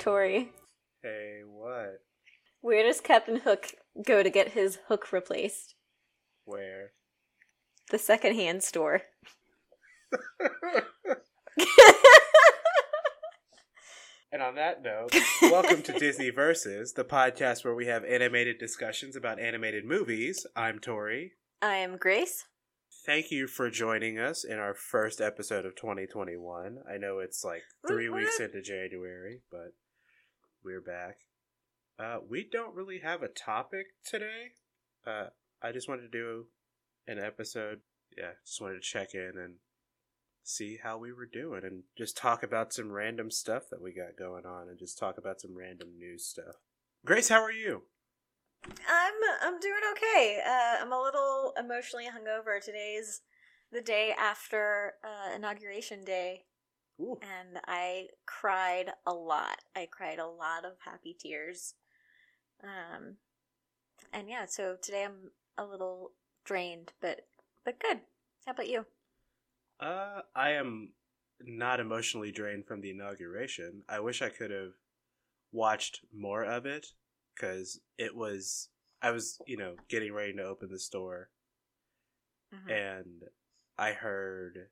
Tori. Hey, what? Where does Captain Hook go to get his hook replaced? Where? The secondhand store. And on that note, welcome to Disney Versus, the podcast where we have animated discussions about animated movies. I'm Tori. I am Grace. Thank you for joining us in our first episode of 2021. I know it's like three weeks mm-hmm. into January, but we're back. Uh, we don't really have a topic today. Uh, I just wanted to do an episode. Yeah, just wanted to check in and see how we were doing and just talk about some random stuff that we got going on and just talk about some random news stuff. Grace, how are you? I'm I'm doing okay. Uh, I'm a little emotionally hungover. Today's the day after uh, inauguration day, Ooh. and I cried a lot. I cried a lot of happy tears. Um, and yeah, so today I'm a little drained, but but good. How about you? Uh, I am not emotionally drained from the inauguration. I wish I could have watched more of it because it was. I was, you know, getting ready to open the store, Mhm. and I heard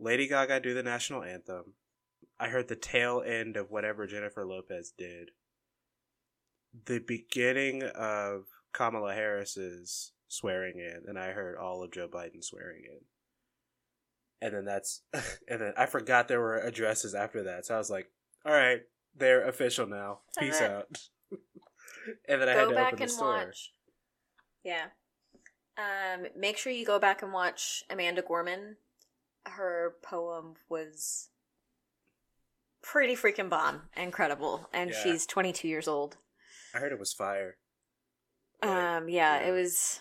Lady Gaga do the national anthem. I heard the tail end of whatever Jennifer Lopez did. The beginning of Kamala Harris's swearing in, and I heard all of Joe Biden swearing in. And then that's, and then I forgot there were addresses after that, so I was like, "All right, they're official now. Peace it. out." and then I had to back open the store. watch. Yeah. Um, make sure you go back and watch Amanda Gorman. Her poem was pretty freaking bomb, incredible, and Yeah. she's 22 years old. I heard it was fire. Like, Um, yeah, yeah. it was,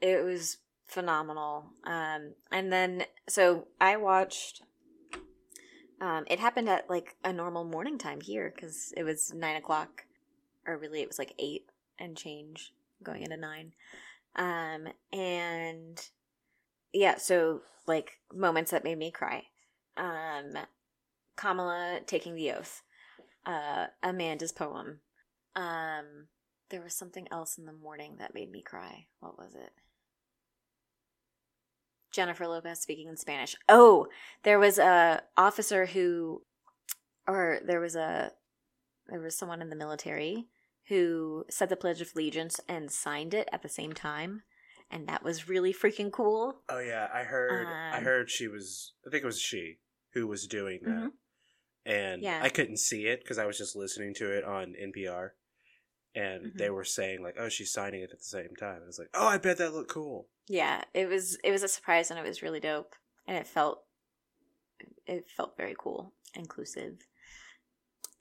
it was phenomenal. Um, and then so I watched. Um, it happened at like a normal morning time here because it was nine o'clock, or really it was like eight and change going into nine. Um, and yeah, so like moments that made me cry. Um, Kamala taking the oath. Uh, Amanda's poem. Um, there was something else in the morning that made me cry. What was it? Jennifer Lopez speaking in Spanish. Oh, there was a officer who, or there was a, there was someone in the military who said the Pledge of Allegiance and signed it at the same time, and that was really freaking cool. Oh yeah, I heard. I Um, heard she was. I think it was she who was doing that, Mhm. and Yeah. I couldn't see it because I was just listening to it on NPR, and Mhm. they were saying like, "Oh, she's signing it at the same time." I was like, "Oh, I bet that looked cool." Yeah, it was it was a surprise and it was really dope, and it felt it felt very cool, inclusive.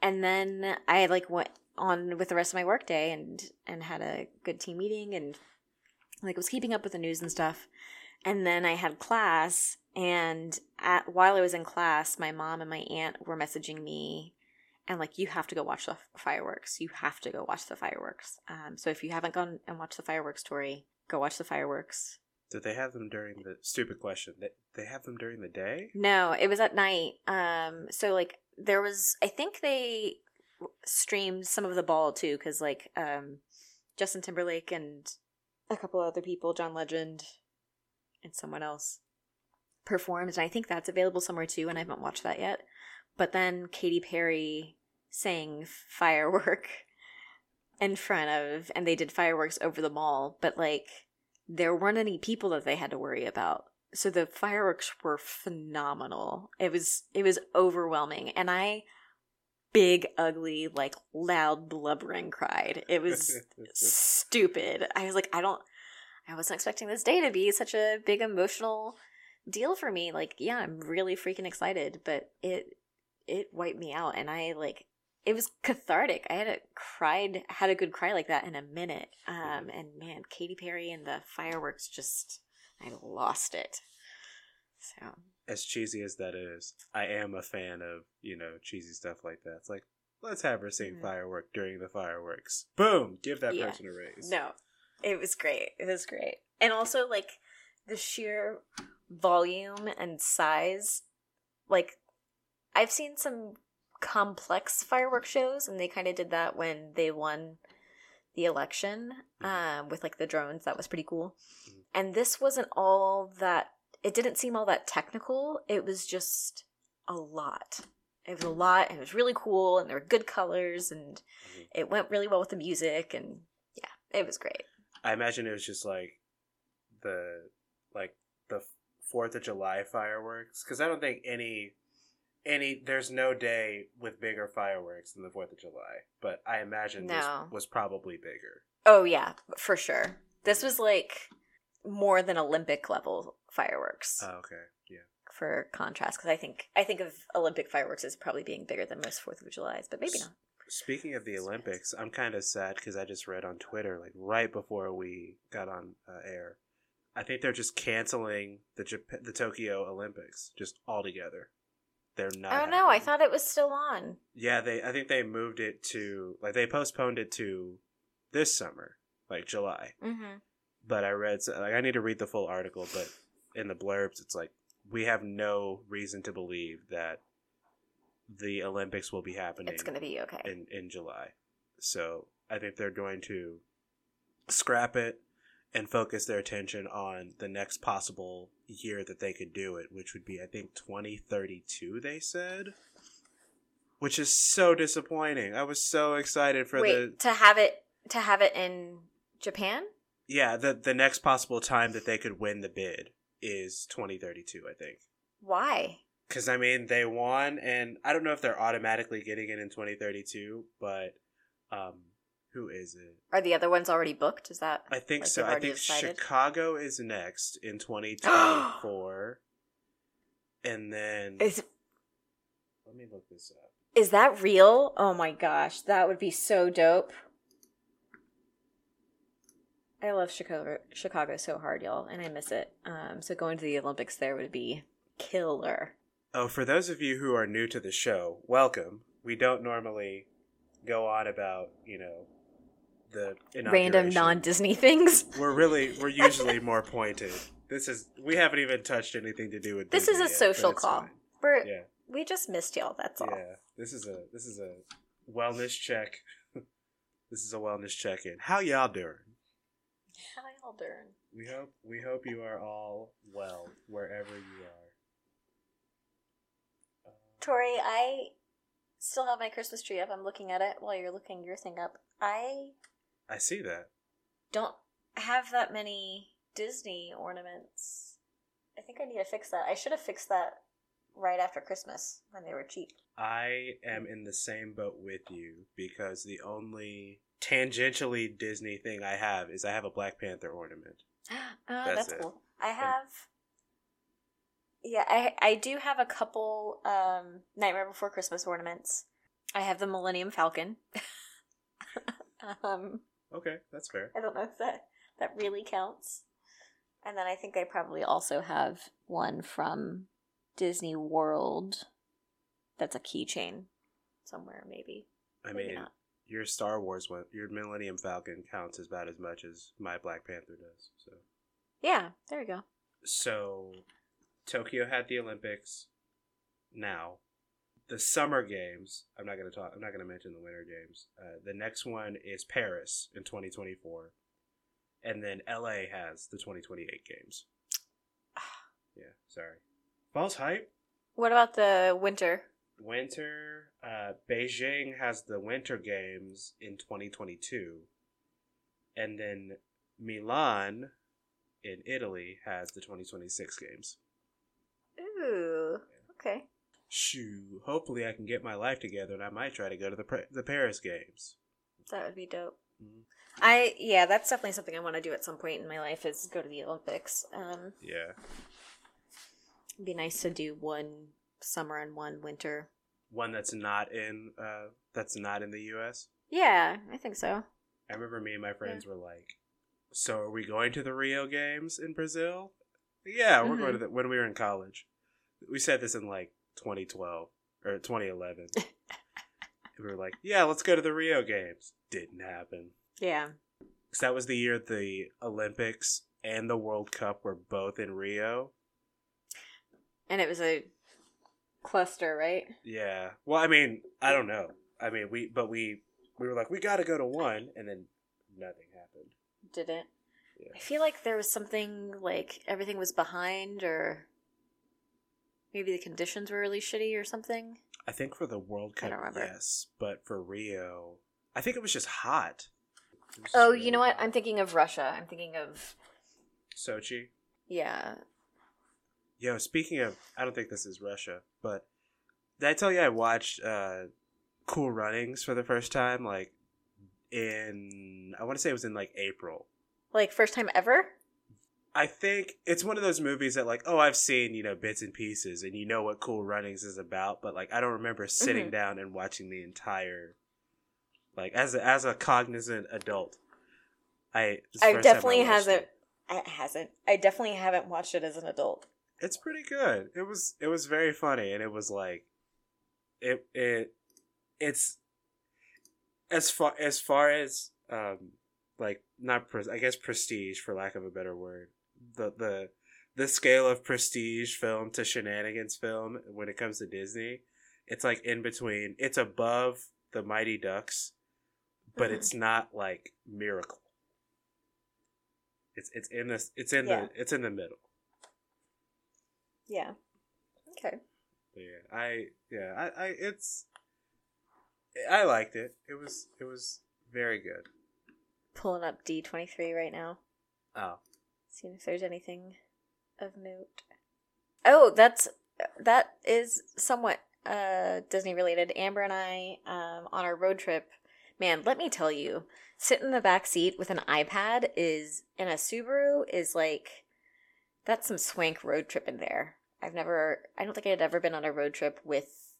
And then I like went on with the rest of my work day and and had a good team meeting and like was keeping up with the news and stuff. And then I had class and at while I was in class, my mom and my aunt were messaging me and like you have to go watch the fireworks. You have to go watch the fireworks. Um, so if you haven't gone and watched the fireworks, Tori, go watch the fireworks. Did they have them during the stupid question? They they have them during the day? No, it was at night. Um, so like there was, I think they streamed some of the ball too, because like um, Justin Timberlake and a couple other people, John Legend, and someone else performed, and I think that's available somewhere too, and I haven't watched that yet. But then Katy Perry sang "Firework" in front of, and they did fireworks over the mall, but like there weren't any people that they had to worry about. So the fireworks were phenomenal. It was it was overwhelming. And i big ugly like loud blubbering cried. It was stupid. I was like i don't i wasn't expecting this day to be such a big emotional deal for me. Like yeah i'm really freaking excited but it it wiped me out and i like it was cathartic. I had a cried had a good cry like that in a minute. Um and man Katy perry and the fireworks just i lost it. So as cheesy as that is, I am a fan of you know cheesy stuff like that. It's like let's have her sing Mhm. firework during the fireworks. Boom! Give that Yeah. person a raise. No, it was great. It was great. And also, like, the sheer volume and size. Like, I've seen some complex fireworks shows, and they kind of did that when they won the election Mhm. um, with like the drones. That was pretty cool. Mhm. And this wasn't all that. It didn't seem all that technical. It was just a lot. It was a lot, and it was really cool, and there were good colors, and Mhm. it went really well with the music, and yeah, it was great. I imagine it was just like the like the Fourth of July fireworks because I don't think any any there's no day with bigger fireworks than the Fourth of July. But I imagine No. this was probably bigger. Oh yeah, for sure. This was like more than Olympic level fireworks. Oh, okay, yeah. for contrast because I think I think of Olympic fireworks as probably being bigger than most Fourth of July's, but maybe not. Speaking of the Olympics, I'm kind of sad because I just read on Twitter, like right before we got on uh, air, I think they're just canceling the Jap- the Tokyo Olympics just altogether. They're not. oh no, I thought it was still on. Yeah, they. I think they moved it to like they postponed it to this summer, like July. Mm-hmm. But I read so- like I need to read the full article, but in the blurbs, it's like we have no reason to believe that the Olympics will be happening It's gonna be okay. in in July. So I think they're going to scrap it and focus their attention on the next possible year that they could do it, which would be I think 2032 they said. Which is so disappointing. I was so excited for Wait, the to have it to have it in Japan? Yeah, the the next possible time that they could win the bid is 2032, I think. Why? Cuz I mean, they won and I don't know if they're automatically getting it in 2032, but um who is it? Are the other ones already booked? Is that I think Like so. I think decided? Chicago is next in 2024. and then is let me look this up. is that real? Oh my gosh, that would be so dope. I love Chicago Chicago so hard, y'all, and I miss it. Um, so going to the Olympics there would be killer. Oh, for those of you who are new to the show, welcome. We don't normally go on about, you know, the Random non Disney things. We're really we're usually more pointed. This is we haven't even touched anything to do with This is a yet, social call. fine. We're Yeah. we just missed y'all. That's all. Yeah. This is a this is a wellness check. this is a wellness check in. How y'all doing? Y'all doing? We hope we hope you are all well wherever you are. Uh, Tori, I still have my Christmas tree up. I'm looking at it while you're looking your thing up. I I see that. don't have that many Disney ornaments. I think I need to fix that. I should have fixed that right after Christmas when they were cheap. I am in the same boat with you because the only tangentially Disney thing I have is I have a Black Panther ornament. Oh, That's that's, cool. I have Yeah, I I do have a couple um Nightmare Before Christmas ornaments. I have the Millennium Falcon. um Okay, that's fair. I don't know if that that really counts. And then I think I probably also have one from Disney World. That's a keychain somewhere, maybe. I Maybe mean, not. Your Star Wars one, your Millennium Falcon counts as about as much as my Black Panther does. So, Yeah, there you go. so Tokyo had the Olympics. Now, the Summer Games. I'm not gonna talk. I'm not gonna mention the Winter Games. Uh, the next one is Paris in 2024, and then LA has the 2028 games. yeah, sorry. False hype. What about the winter? Winter. Uh, Beijing has the Winter Games in 2022, and then Milan in Italy has the 2026 games. Ooh, okay. Shoo! Hopefully, I can get my life together, and I might try to go to the pra- the Paris Games. That would be dope. Mhm. I yeah, that's definitely something I want to do at some point in my life is go to the Olympics. Um, Yeah, it'd be nice to do one summer and one winter. one that's not in uh that's not in the U.S. Yeah, I think so. I remember me and my friends were like, "So are we going to the Rio Games in Brazil?" Yeah, we're going to the, when we were in college. We said this in like 2012 or 2011. we were like, "Yeah, let's go to the Rio Games." Didn't happen. Yeah. Cause that was the year the Olympics and the World Cup were both in Rio. And it was a cluster, right? Yeah. Well, I mean, I don't know. I mean, we but we we were like we got to go to one, and then nothing happened. Didn't. Yeah. I feel like there was something like everything was behind, or maybe the conditions were really shitty or something. I think for the World Cup, yes, but for Rio, I think it was just hot. Was just Oh, really you know what? hot. I'm thinking of Russia. I'm thinking of Sochi. yeah. Yo, speaking of, I don't think this is Russia, but did I tell you I watched uh, Cool Runnings for the first time? Like in, I want to say it was in like April. Like first time ever? I think it's one of those movies that like, oh, I've seen you know bits and pieces, and you know what Cool Runnings is about, but like I don't remember sitting Mhm. down and watching the entire, like as a, as a cognizant adult. I I definitely hasn't. it. It hasn't. I definitely haven't watched it as an adult. It's pretty good. It was it was very funny, and it was like, it it it's as far as far as um like not pres- I guess prestige for lack of a better word the the the scale of prestige film to shenanigans film when it comes to Disney, it's like in between. It's above the Mighty Ducks, but Mhm. it's not like Miracle. It's it's in this it's in Yeah. the it's in the middle. Yeah. Okay. But yeah, I yeah, I, I it's I liked it. It was it was very good. Pulling up D twenty three right now. Oh. Seeing if there's anything of note. Oh, that's that is somewhat uh Disney related. Amber and I, um, on our road trip, man, let me tell you, sitting in the back seat with an iPad is in a Subaru is like that's some swank road trip in there. I've never I don't think I had ever been on a road trip with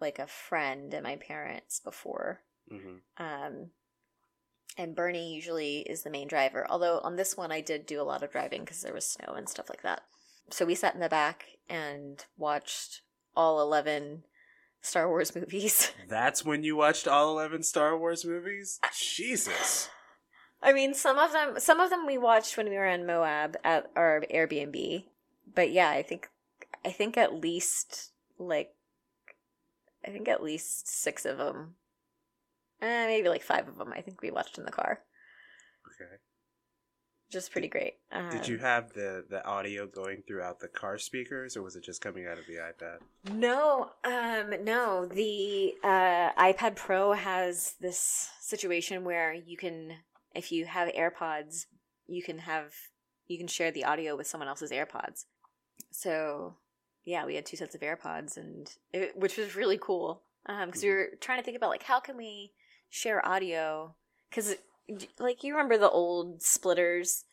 like a friend and my parents before. hmm Um, and Bernie usually is the main driver. Although on this one, I did do a lot of driving because there was snow and stuff like that. So we sat in the back and watched all 11 Star Wars movies. That's when you watched all eleven Star Wars movies? Jesus. I mean, some of them, some of them we watched when we were in Moab at our Airbnb. But yeah, I think, I think at least like, I think at least six of them, eh, maybe like five of them. I think we watched in the car, Okay. just is pretty great. Um, Did you have the the audio going throughout the car speakers or was it just coming out of the iPad? No, um, no. The uh, iPad Pro has this situation where you can, if you have AirPods, you can have you can share the audio with someone else's AirPods. So, yeah, we had two sets of AirPods, and it, which was really cool. Um, because we Mhm. were trying to think about like how can we share audio? Because like you remember the old splitters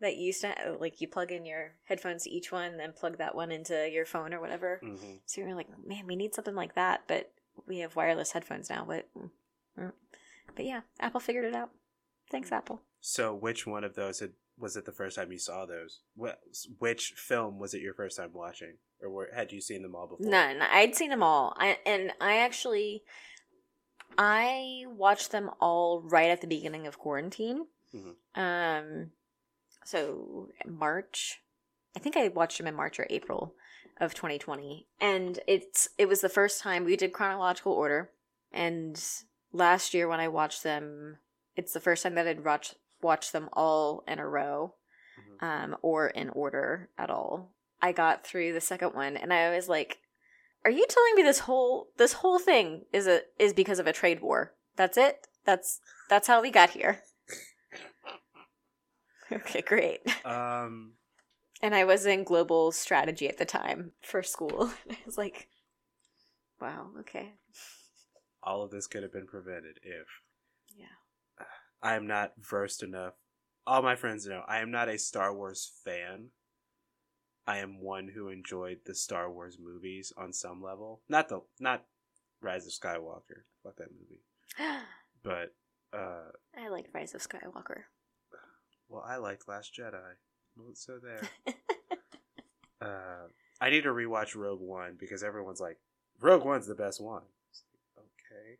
that you used to like you plug in your headphones to each one, and then plug that one into your phone or whatever. Mm-hmm. So we were like, man, we need something like that, but we have wireless headphones now. But, mm, but yeah, Apple figured it out. Thanks, Apple. So which one of those had, was it the first time you saw those? Which film was it your first time watching? Or were, had you seen them all before? None. I'd seen them all, I, and I actually, I watched them all right at the beginning of quarantine. Mhm. Um, so March, I think I watched them in March or April of 2020, and it's it was the first time we did chronological order, and last year when I watched them, it's the first time that I'd watched watched them all in a row, Mhm. um, or in order at all. I got through the second one, and I was like, "Are you telling me this whole this whole thing is a is because of a trade war? That's it? That's that's how we got here." okay, great. Um, And I was in global strategy at the time for school. I was like, "Wow, okay, all of this could have been prevented if yeah." I am not versed enough. All my friends know I am not a Star Wars fan. I am one who enjoyed the Star Wars movies on some level. Not the not Rise of Skywalker. Fuck that movie. But uh I like Rise of Skywalker. well I liked Last Jedi. So there. uh I need to rewatch Rogue One because everyone's like Rogue One's the best one. Like, okay.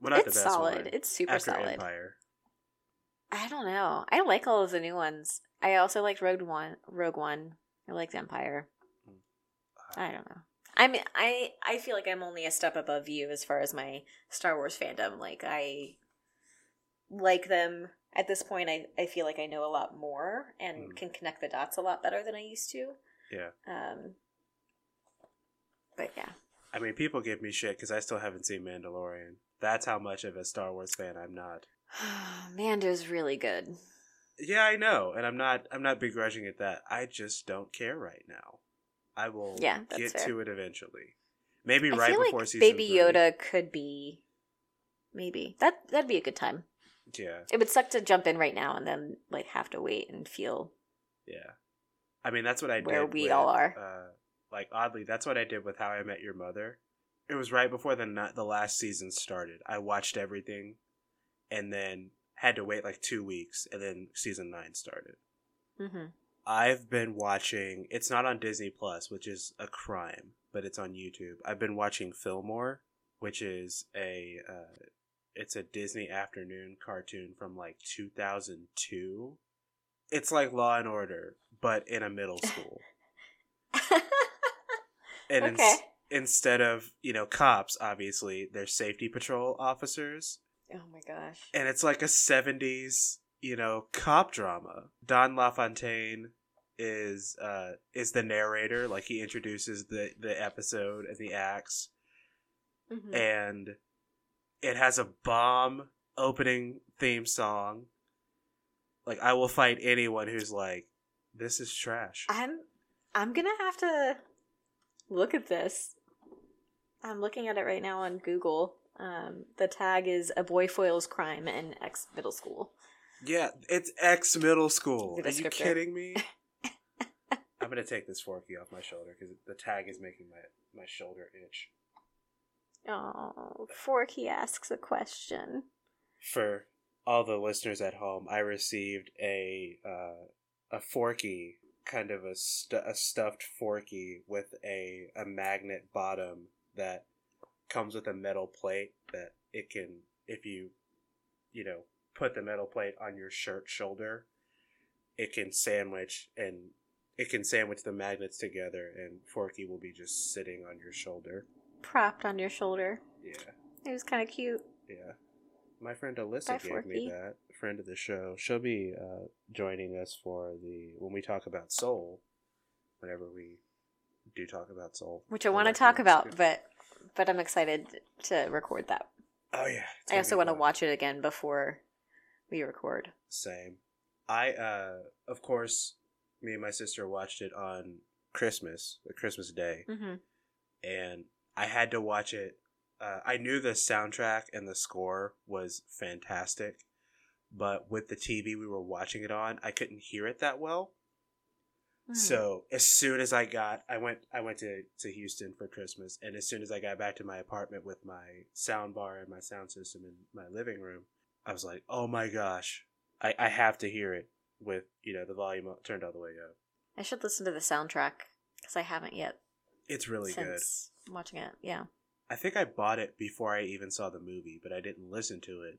Well not it's the best solid. one. It's super After solid. Empire. I don't know. I like all of the new ones. I also liked Rogue One. Rogue One. I liked Empire. Mm. I don't know. I mean, I I feel like I'm only a step above you as far as my Star Wars fandom. Like I like them at this point. I I feel like I know a lot more and Mm. can connect the dots a lot better than I used to. Yeah. Um, but yeah, I mean, people give me shit because I still haven't seen Mandalorian. That's how much of a Star Wars fan I'm not. Mando's really good. Yeah, I know, and I'm not. I'm not begrudging it that I just don't care right now. I will Yeah, get fair. to it eventually. Maybe I right before like season Baby three. Yoda could be maybe that that'd be a good time. Yeah, It would suck to jump in right now and then like have to wait and feel yeah. I mean, that's what I did. Where we with, all are. Uh, like oddly, that's what I did with How I Met Your Mother. It was right before the the last season started. I watched everything, and then had to wait like two weeks, and then season nine started. hmm I've been watching. It's not on Disney Plus, which is a crime, but it's on YouTube. I've been watching Fillmore, which is a uh, it's a Disney afternoon cartoon from like 2002. It's like Law and Order, but in a middle school. and Okay. instead of you know cops, obviously they're safety patrol officers oh my gosh. and it's like a 70s you know cop drama don lafontaine is uh is the narrator like he introduces the the episode and the acts Mhm. and it has a bomb opening theme song like i will fight anyone who's like this is trash I'm I'm gonna have to look at this. I'm looking at it right now on Google. Um, the tag is a boy foils crime in X middle school. yeah it's X middle school are you kidding me i'm gonna take this forky off my shoulder because the tag is making my my shoulder itch Oh, Forky asks a question. for all the listeners at home, I received a uh, a forky, kind of a, stu- a stuffed forky with a a magnet bottom that comes with a metal plate that it can, if you, you know, put the metal plate on your shirt shoulder, it can sandwich and it can sandwich the magnets together, and forky will be just sitting on your shoulder. Propped on your shoulder. Yeah. It was kind of cute. Yeah. My friend Alyssa Bye, gave Forky. me that. Friend of the show. She'll be uh, joining us for the when we talk about soul. Whenever we do talk about soul, Which I want to talk about, but but I'm excited to record that. Oh yeah. I also want to watch it again before we record. Same. I uh, of course, me and my sister watched it on Christmas, the Christmas day, Mm-hmm. and I had to watch it. Uh, I knew the soundtrack and the score was fantastic, but with the TV we were watching it on, I couldn't hear it that well. Hmm. So as soon as I got, I went, I went to to Houston for Christmas, and as soon as I got back to my apartment with my sound bar and my sound system in my living room, I was like, oh my gosh, I I have to hear it with you know the volume turned all the way up. I should listen to the soundtrack because I haven't yet It's really good. watching it. Yeah. I think I bought it before I even saw the movie, but I didn't listen to it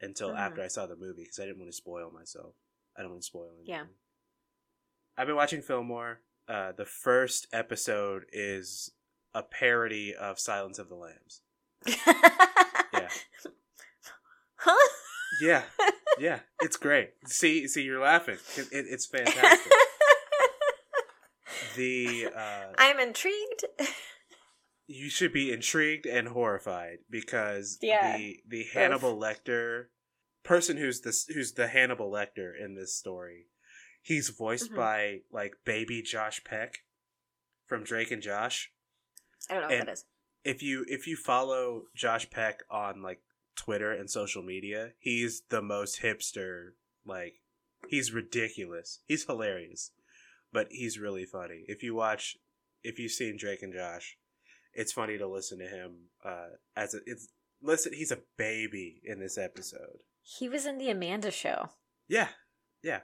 until Mhm. after I saw the movie because I didn't want to spoil myself. I don't want to spoil anything. Yeah. I've been watching Fillmore. Uh, the first episode is a parody of Silence of the Lambs. Yeah. Huh? Yeah, yeah, it's great. See, see, you're laughing. It, it, it's fantastic. the uh, I'm intrigued. you should be intrigued and horrified because Yeah, the the Hannibal Lecter person who's this who's the Hannibal Lecter in this story, he's voiced Mhm. by like baby Josh Peck from Drake and Josh. I don't know what that is. If you if you follow Josh Peck on like Twitter and social media, he's the most hipster. Like he's ridiculous. He's hilarious, but he's really funny. If you watch, if you've seen Drake and Josh, it's funny to listen to him. Uh, as a, it's listen, he's a baby in this episode. He was in the Amanda show. Yeah, yeah.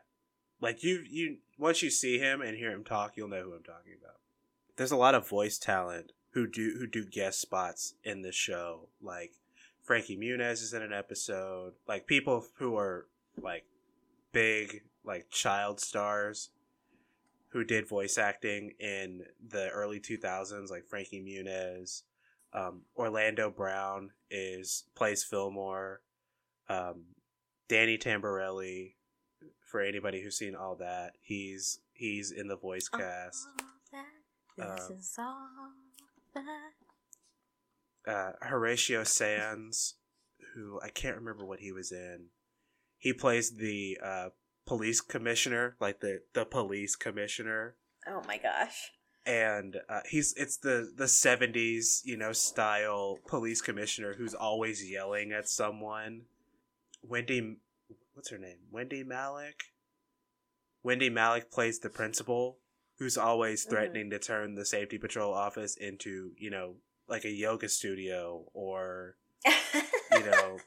Like you, you once you see him and hear him talk, you'll know who I'm talking about. There's a lot of voice talent who do who do guest spots in this show. Like Frankie Muniz is in an episode. Like people who are like big like child stars. who did voice acting in the early 2000s, like Frankie Muniz. Um, Orlando Brown is plays Fillmore. Um, Danny Tamberelli, for anybody who's seen all that, he's he's in the voice cast. This Um, is all that- uh, Horatio Sanz, who I can't remember what he was in. He plays the uh, police commissioner, like the the police commissioner, Oh my gosh. and uh, he's it's the the seventies you know style police commissioner who's always yelling at someone. Wendy, what's her name? Wendy Malick. Wendy Malick plays the principal, who's always Mhm. threatening to turn the safety patrol office into you know like a yoga studio or you know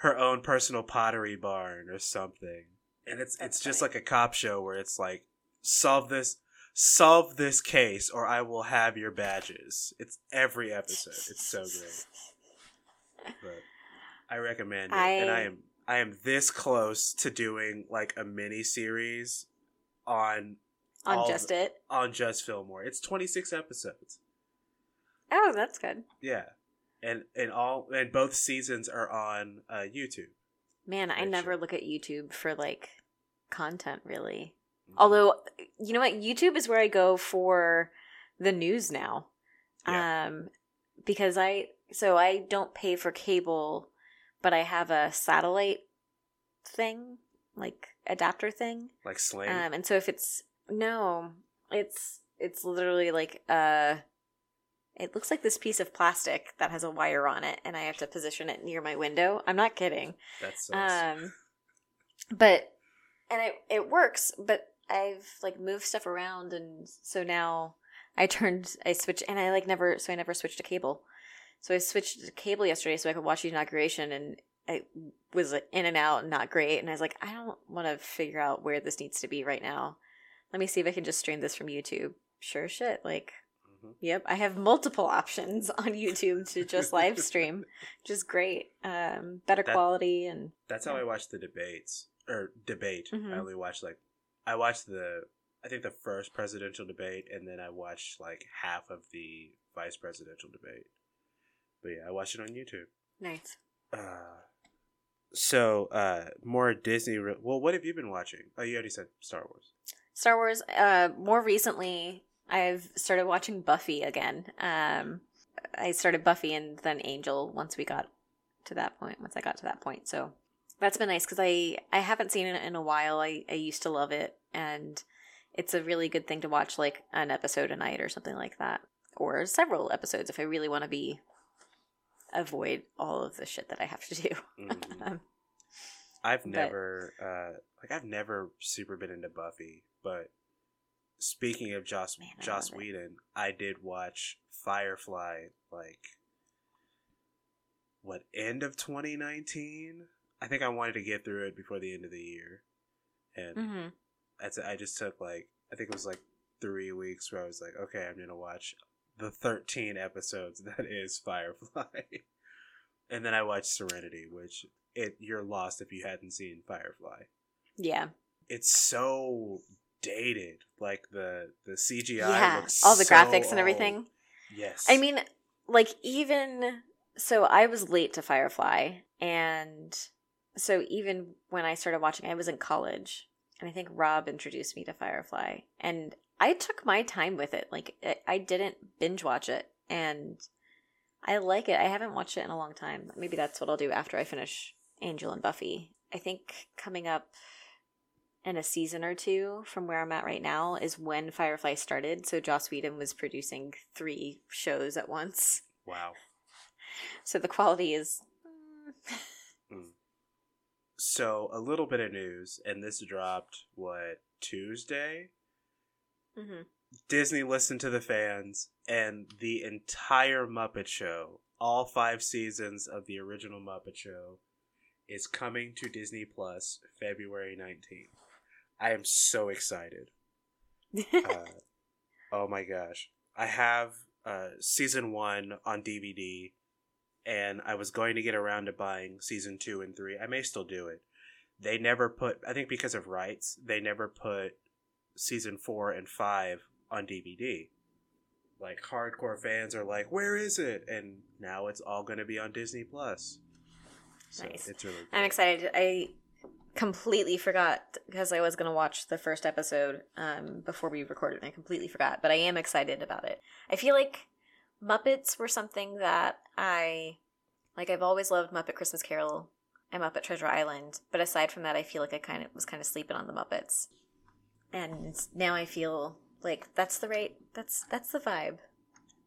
her own personal pottery barn or something and it's That's it's just like a cop show where it's like solve this solve this case or i will have your badges it's every episode it's so great but i recommend it and i I- am i am this close to doing like a mini series on On just the- it. on just fillmore it's 26 episodes Oh, that's good. yeah and and all and both seasons are on uh youtube Man, I never look at YouTube for like content really. Mm-hmm. Although, you know what? YouTube is where I go for the news now. Um, because I, so I don't pay for cable, but I have a satellite thing, like adapter thing. like sling Um, and so if it's, no, it's, it's literally like, uh, it looks like this piece of plastic that has a wire on it, and I have to position it near my window. I'm not kidding. That's. Um, but and it it works, but I've like moved stuff around, and so now I turned I switched, and I like never so I never switched to cable. So I switched to cable yesterday so I could watch the inauguration, and I was in and out, and not great. And I was like, I don't want to figure out where this needs to be right now. Let me see if I can just stream this from YouTube. Sure shit, like. Mhm. Yep, I have multiple options on YouTube to just live stream, which is great. Um, better That- quality and That's how I watch the debates or debate. Mhm. I only watched like I watched the I think the first presidential debate, and then I watched like half of the vice presidential debate. But yeah, I watched it on YouTube. nice. Uh, so uh, more Disney. Re- well, what have you been watching? Oh, you already said Star Wars. Star Wars. Uh, more recently, I've started watching Buffy again. Um, I started Buffy and then Angel once we got to that point. Once I got to that point, so that's been nice because I I haven't seen it in a while. I I used to love it, and it's a really good thing to watch like an episode a night or something like that, or several episodes if I really want to be avoid all of the shit that I have to do. Mhm. Um, I've But- never uh like I've never super been into Buffy, but speaking of Joss Man, I Joss it. Whedon, I did watch Firefly like what end of 2019? I think I wanted to get through it before the end of the year. And mhm. that's I just took like I think it was like 3 weeks where I was like, okay, I'm going to watch the 13 episodes that is Firefly. and then I watched Serenity, which it you're lost if you hadn't seen Firefly. Yeah, It's so dated. Like the the CGI yeah. looks All the so graphics and old. everything. Yes. I mean, like even so, I was late to Firefly, and so even when I started watching, I was in college, and I think Rob introduced me to Firefly, and I took my time with it. Like I- I didn't binge watch it, and I like it. I haven't watched it in a long time. Maybe that's what I'll do after I finish Angel and Buffy. I think coming up in a season or two from where I'm at right now is when Firefly started. So Joss Whedon was producing three shows at once. wow. So the quality is. Hmm. So a little bit of news, and this dropped what Tuesday. Mhm. Disney listened to the fans, and the entire Muppet Show, all five seasons of the original Muppet Show, is coming to Disney Plus February 19th. I am so excited. Uh, oh my gosh. I have uh, season one on DVD, and I was going to get around to buying season two and three. I may still do it. They never put, I think because of rights, they never put season four and five on DVD. Like hardcore fans are like, "Where is it?" And now it's all going to be on Disney Plus. So Nice. It's really. I'm excited. I completely forgot because I was going to watch the first episode um, before we recorded. and I completely forgot, but I am excited about it. I feel like Muppets were something that I like. I've always loved Muppet Christmas Carol and Muppet Treasure Island, but aside from that, I feel like I kind of was kind of sleeping on the Muppets, and now I feel like that's the right. That's that's the vibe.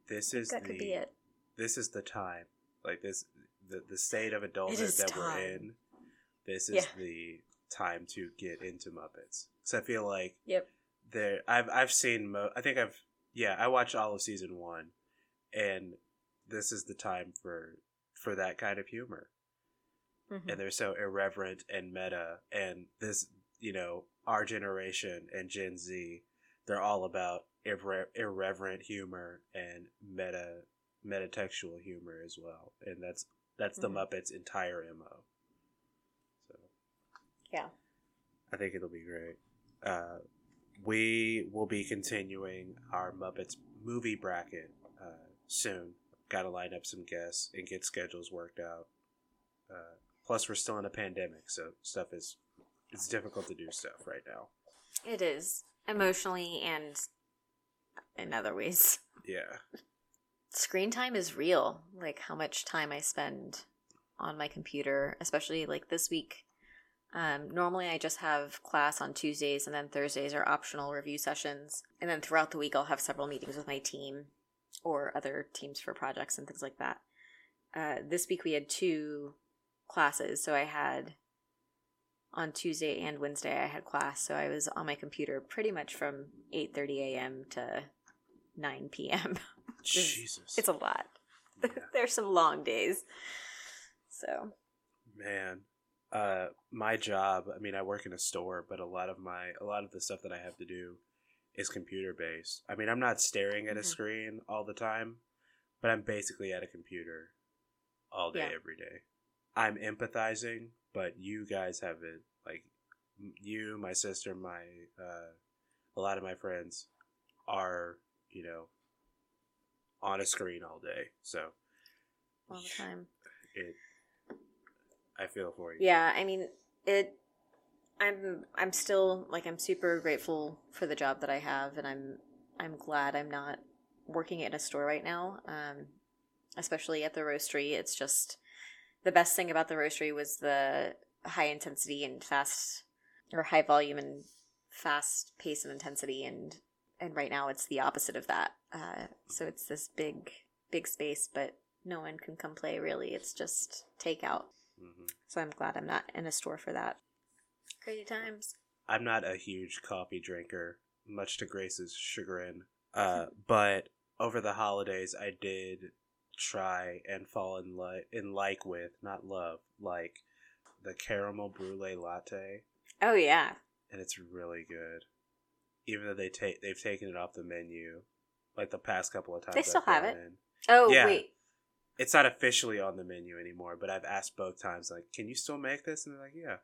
This is That the could be it. this is the time. Like this, the the state of adulthood that we're in. This is Yeah. the time to get into Muppets. Because I feel like Yep. there, I've I've seen. Mo- I think I've yeah. I watched all of season one, and this is the time for for that kind of humor. Mhm. And they're so irreverent and meta. And this, you know, our generation and Gen Z, they're all about irre- irreverent humor and meta metatextual humor as well. And that's that's the Mhm. Muppets' entire mo. So Yeah. I think it'll be great. Uh, we will be continuing our Muppets movie bracket uh, soon. Got to line up some guests and get schedules worked out. Uh, plus, we're still in a pandemic, so stuff is it's difficult to do stuff right now. It is emotionally and in other ways. Yeah, Screen time is real. Like how much time I spend on my computer, especially like this week. Um, normally, I just have class on Tuesdays, and then Thursdays are optional review sessions. And then throughout the week, I'll have several meetings with my team or other teams for projects and things like that. Uh, this week, we had two classes. So I had on Tuesday and Wednesday, I had class. So I was on my computer pretty much from 8:30 a.m. to 9 p.m. Jesus, It's a lot. Yeah. There's some long days. So, man. Uh, my job. I mean, I work in a store, but a lot of my a lot of the stuff that I have to do is computer based. I mean, I'm not staring at a Mhm. screen all the time, but I'm basically at a computer all day, Yeah. every day. I'm empathizing, but you guys have it like you, my sister, my uh, a lot of my friends are you know on a screen all day, so all the time. it. I feel for you. Yeah, I mean, it I'm I'm still like I'm super grateful for the job that I have and I'm I'm glad I'm not working in a store right now. Um especially at the roastery. It's just the best thing about the roastery was the high intensity and fast or high volume and fast pace and intensity and and right now it's the opposite of that. Uh so it's this big big space but no one can come play really. It's just takeout. hmm So I'm glad I'm not in a store for that. Crazy times. I'm not a huge coffee drinker, much to Grace's chagrin. Uh, but over the holidays, I did try and fall in li- in like with, not love, like the caramel brulee latte, Oh yeah. and it's really good. Even though they take they've taken it off the menu, like the past couple of times. They still I've it? in. Oh Yeah. wait. It's not officially on the menu anymore, but I've asked both times, like, "Can you still make this?" And they're like, "Yeah."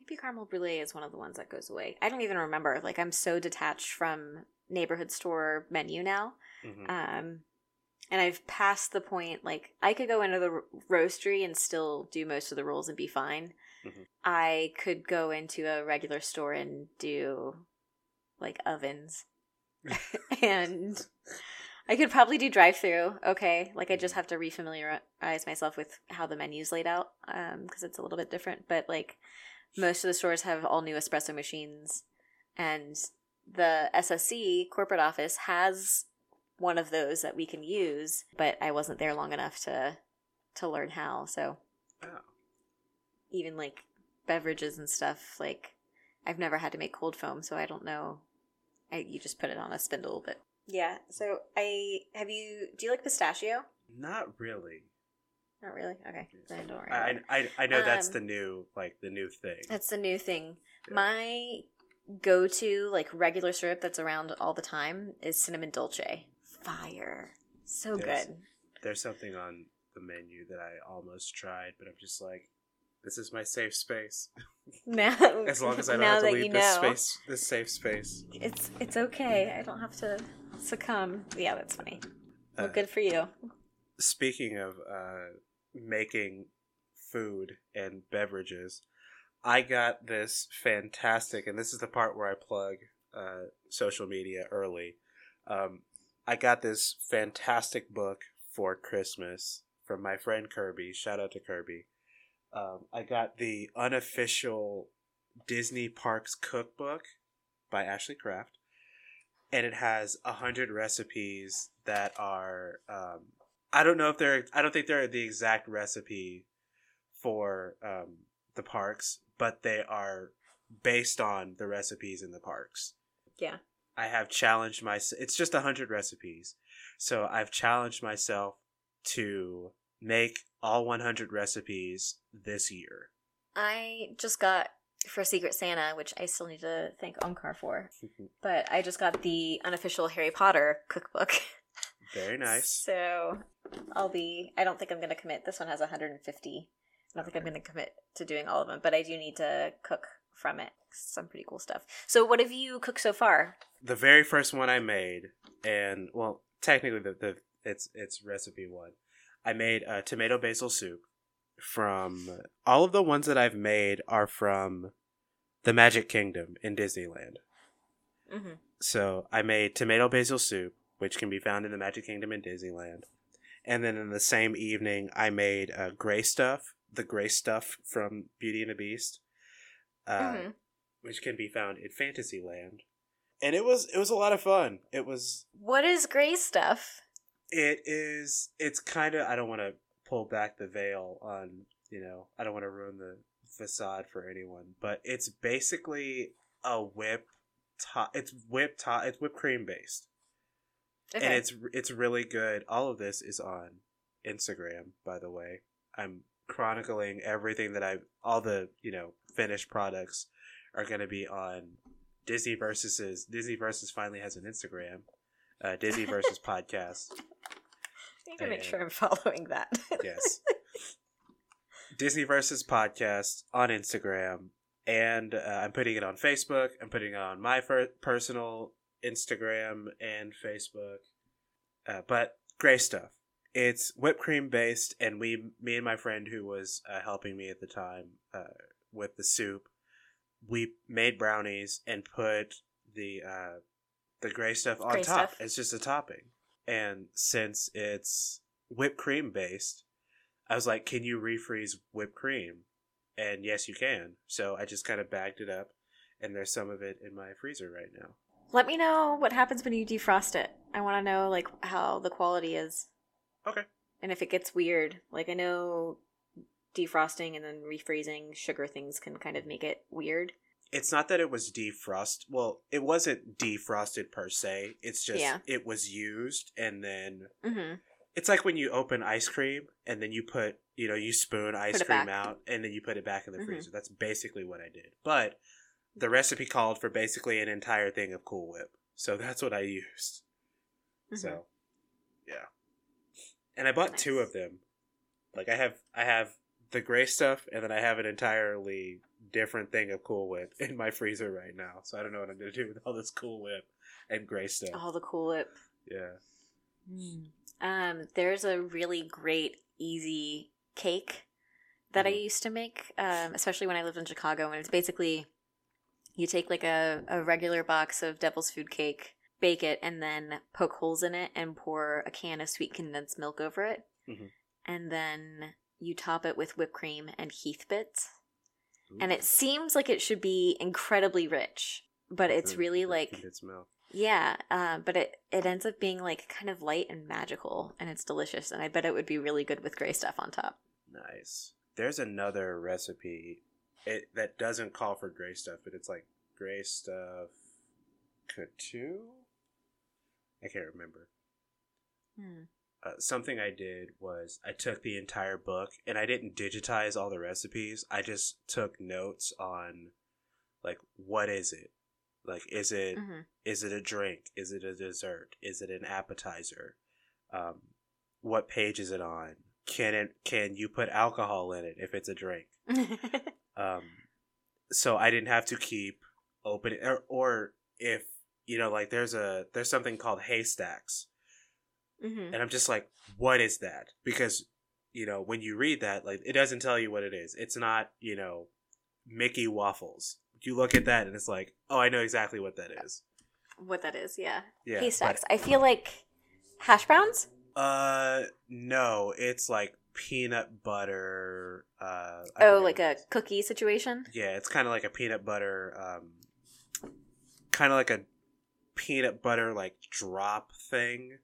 Maybe caramel brulee is one of the ones that goes away. I don't even remember. Like I'm so detached from neighborhood store menu now. hmm Um and I've passed the point like I could go into the ro- roastery and still do most of the rules and be fine. Mhm. I could go into a regular store and do like ovens. and I could probably do drive through, okay? Like I just have to refamiliarize myself with how the menu's laid out um cuz it's a little bit different, but like most of the stores have all new espresso machines and the SSC corporate office has one of those that we can use, but I wasn't there long enough to to learn how. So Oh. even like beverages and stuff, like I've never had to make cold foam, so I don't know. I you just put it on a spindle, but yeah. So I have you. Do you like pistachio? Not really. Not really. Okay, then don't worry. I. I I know that's Um, the new like the new thing. That's the new thing. Yeah. My go-to like regular syrup that's around all the time is cinnamon dolce. Fire. So Yes. good. There's something on the menu that I almost tried, but I'm just like, This is my safe space. Now, As long as I don't have to leave this know, space, this safe space. it's it's okay. I don't have to succumb. Yeah, that's funny. Well, Uh, good for you. speaking of uh, making food and beverages, I got this fantastic, and this is the part where I plug uh, social media early. Um, I got this fantastic book for Christmas from my friend Kirby. Shout out to Kirby. Um, I got the unofficial Disney Parks cookbook by Ashley Craft, and it has a hundred recipes that are. Um, I don't know if they're. I don't think they're the exact recipe for um, the parks, but they are based on the recipes in the parks. Yeah. I have challenged myself. It's just a hundred recipes, so I've challenged myself to make all 100 recipes this year. I just got for Secret Santa, which I still need to thank Omkar for, but I just got the unofficial Harry Potter cookbook. Very nice. So I'll be. I don't think I'm going to commit. This one has 150. I don't think I'm going to commit to doing all of them, but I do need to cook from it. Some pretty cool stuff. So, what have you cooked so far? The very first one I made, and well, technically the, the it's it's recipe one. I made a tomato basil soup from all of the ones that I've made are from the Magic Kingdom in Disneyland. Mm-hmm. So I made tomato basil soup, which can be found in the Magic Kingdom in Disneyland. And then in the same evening, I made uh, gray stuff, the gray stuff from Beauty and the Beast, uh, mm-hmm. which can be found in Fantasyland. And it was it was a lot of fun. It was What is gray stuff? it is it's kind of I don't want to pull back the veil on you know I don't want to ruin the facade for anyone, but it's basically a whip top. It's whipped top. It's whipped cream based. Okay. and it's it's really good. All of this is on Instagram, by the way. I'm chronicling everything that I've all the you know finished products are going to be on Disney versus Disney versus finally has an Instagram, uh, Disney versus podcast. I need to make sure I'm following that. Yes, Disney versus podcast on Instagram, and uh, I'm putting it on Facebook. I'm putting it on my fir- personal Instagram and Facebook. Uh, but gray stuff. It's whipped cream based, and we, me and my friend who was uh, helping me at the time uh, with the soup, we made brownies and put the uh, the gray stuff on Gray top. stuff. It's just a topping, and since it's whipped cream based, I was like, "Can you refreeze whipped cream?" And yes, you can. So I just kind of bagged it up, and there's some of it in my freezer right now. Let me know what happens when you defrost it. I want to know like how the quality is. Okay. And if it gets weird, like I know defrosting and then refreezing sugar things can kind of make it weird. It's not that it was defrost. Well, it wasn't defrosted per se. It's just Yeah. it was used, and then Mm-hmm. it's like when you open ice cream and then you put you know you spoon ice cream back. out and then you put it back in the Mhm. freezer. That's basically what I did. But the recipe called for basically an entire thing of Cool Whip, so that's what I used. Mm-hmm. So, yeah. And I bought two of them. Like I have I have the gray stuff and then I have an entirely different thing of Cool Whip in my freezer right now. So I don't know what I'm going to do with all this Cool Whip and gray stuff. All the cool whip. Yeah. Um, there's a really great easy cake that I Mhm. used to make, um, especially when I lived in Chicago. And it's basically you take like a, a regular box of devil's food cake, bake it, and then poke holes in it and pour a can of sweet condensed milk over it. Mhm. And then you top it with whipped cream and Heath bits. And it seems like it should be incredibly rich, but it's really like condensed milk. yeah, uh, but it it ends up being like kind of light and magical, and it's delicious. And I bet it would be really good with gray stuff on top. Nice. There's another recipe it that doesn't call for gray stuff, but it's like gray stuff gateau. I can't remember. Hmm. Uh, something I did was I took the entire book and I didn't digitize all the recipes. I just took notes on like what is it? Like is it hmm is it a drink? Is it a dessert? Is it an appetizer? Um, what page is it on? can it can you put alcohol in it if it's a drink? Um, so I didn't have to keep opening or, or if you know like there's a there's something called haystacks Mhm. and i'm just like what is that because you know when you read that like it doesn't tell you what it is it's not you know mickey waffles you look at that and it's like oh i know exactly what that is What that is, yeah. yeah Haystacks. I feel like hash browns. uh no it's like peanut butter uh I Oh, like a cookie situation. yeah it's kind of like a peanut butter um kind of like a peanut butter like drop thing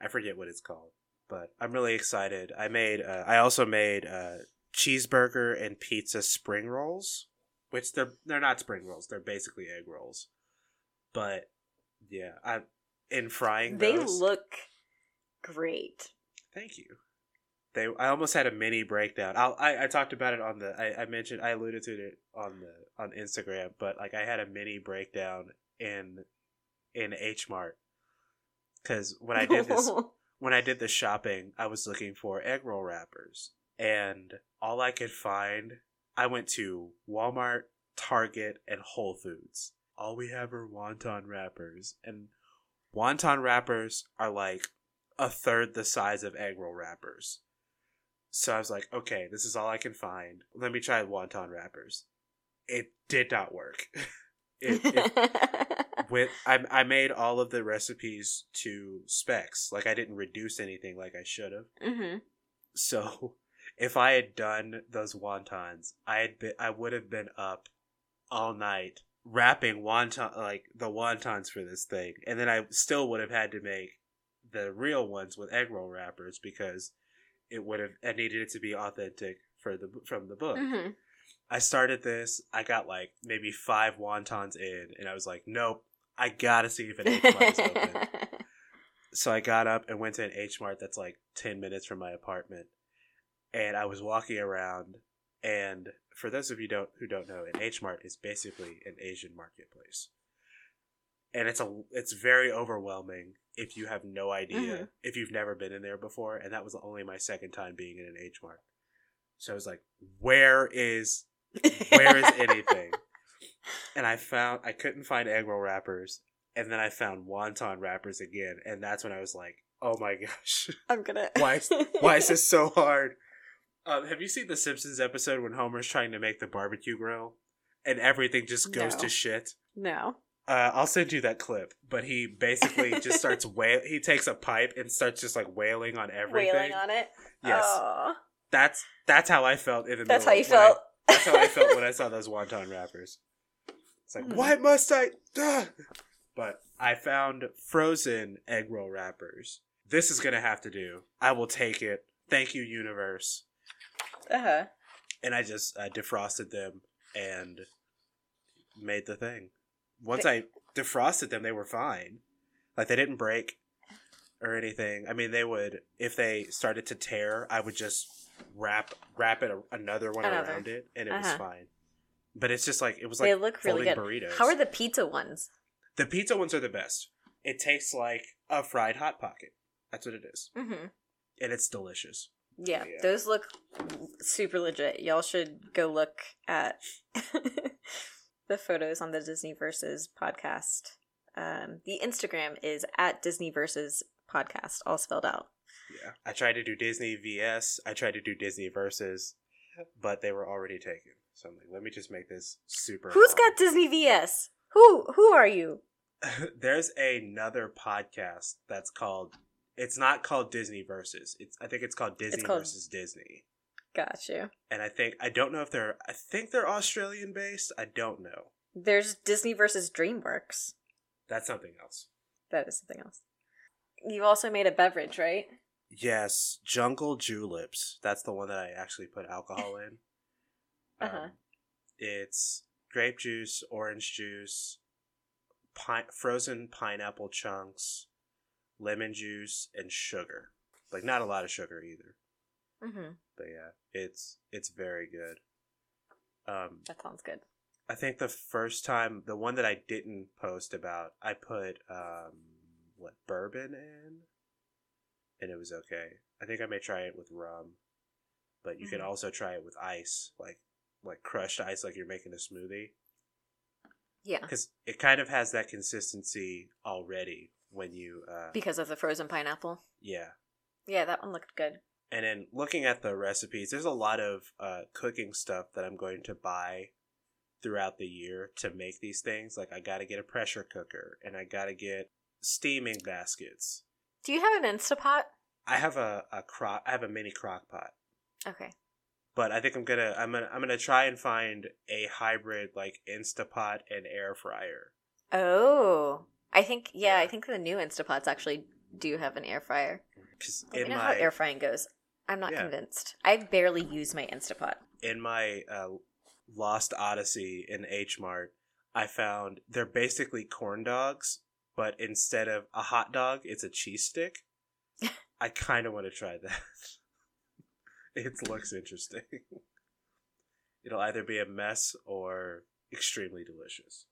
i forget what it's called but i'm really excited i made uh, i also made uh cheeseburger and pizza spring rolls which they're they're not spring rolls they're basically egg rolls but yeah i in frying They those look great. Thank you. They, I almost had a mini breakdown. I'll, I, I talked about it on the, I, I mentioned, I alluded to it on the, on Instagram, but like I had a mini breakdown in, in H Mart, because when I did this, when I did the shopping, I was looking for egg roll wrappers, and all I could find, I went to Walmart, Target, and Whole Foods. All we have are wonton wrappers, and wonton wrappers are like a third the size of egg roll wrappers. So I was like, okay, this is all I can find. Let me try wonton wrappers. It did not work. it, it with I, I made all of the recipes to specs. Like i didn't reduce anything like i should have. Hmm so if i had done those wontons i had been i would have been up all night wrapping wonton like the wontons for this thing. And then i still would have had to make the real ones with egg roll wrappers because it would have i needed it to be authentic for the from the book. Hmm I started this. I got like maybe five wontons in, and I was like, nope, I gotta see if an H Mart is open. So I got up and went to an H Mart that's like 10 minutes from my apartment. And I was walking around. And for those of you don't who don't know, an H Mart is basically an Asian marketplace. And it's a it's very overwhelming if you have no idea, Mhm. if you've never been in there before. And that was only my second time being in an H Mart. So I was like, where is where is anything? and I found I couldn't find egg roll wrappers, and then I found wonton wrappers again, and that's when I was like, "Oh my gosh, I'm gonna. why is, why is this so hard?" Um, have you seen the Simpsons episode when Homer's trying to make the barbecue grill, and everything just goes No. to shit? No. Uh, I'll send you that clip. But he basically just starts wail. He takes a pipe and starts just like wailing on everything. Wailing on it. Yes. Aw. That's that's how I felt in the That's how you I- felt. That's how I felt when I saw those wonton wrappers. It's like, Hmm. why must I? Duh. But I found frozen egg roll wrappers. This is gonna have to do. I will take it. Thank you, universe. Uh huh. And I just uh, defrosted them and made the thing. Once I defrosted them, they were fine. Like they didn't break or anything. I mean, they would if they started to tear, I would just wrap wrap it a, another one Another. around it, and it was Uh-huh. fine. But it's just like it was like they like look really folding good. burritos. How are the pizza ones? the pizza ones are the best. It tastes like a fried hot pocket. That's what it is, Mm-hmm. and it's delicious. Yeah, Yeah. those look super legit. Y'all should go look at the photos on the Disney Versus podcast. Um, the Instagram is at Disney Versus podcast, all spelled out. Yeah, I tried to do Disney VS. I tried to do Disney versus, but they were already taken. So I'm like, let me just make this super. Who's long. got Disney VS? Who who are you? There's another podcast that's called. It's not called Disney versus. It's I think it's called Disney called- versus Disney. Got you. And I think I don't know if they're. I think they're Australian based. I don't know. There's Disney versus DreamWorks. That's something else. That is something else. You also made a beverage, right? Yes, Jungle Juleps. That's the one that I actually put alcohol in. Uh-huh. Um, it's grape juice, orange juice, pi- frozen pineapple chunks, lemon juice, and sugar. Like not a lot of sugar either, Mm-hmm. but yeah, it's it's very good. Um, That sounds good. I think the first time, the one that I didn't post about, I put um, what bourbon in, and it was okay. I think I may try it with rum, but you can Mhm. also try it with ice, like like crushed ice, like you're making a smoothie, Yeah. because it kind of has that consistency already when you, uh, Because of the frozen pineapple. yeah. Yeah, that one looked good. And then looking at the recipes, there's a lot of uh, cooking stuff that I'm going to buy throughout the year to make these things. Like I got to get a pressure cooker, and I got to get steaming baskets. Do you have an Instapot? I have a, a crock. I have a mini crock pot. Okay. but I think I'm gonna I'm gonna I'm gonna try and find a hybrid like Instapot and air fryer. Oh. I think yeah, Yeah. I think the new Instapots actually do have an air fryer. Because in know my how air frying goes. I'm not Yeah. convinced. I barely use my Instapot. in my uh, Lost Odyssey in H Mart, I found they're basically corn dogs, but instead of a hot dog, it's a cheese stick. I kind of want to try that. it looks interesting. It'll either be a mess or extremely delicious.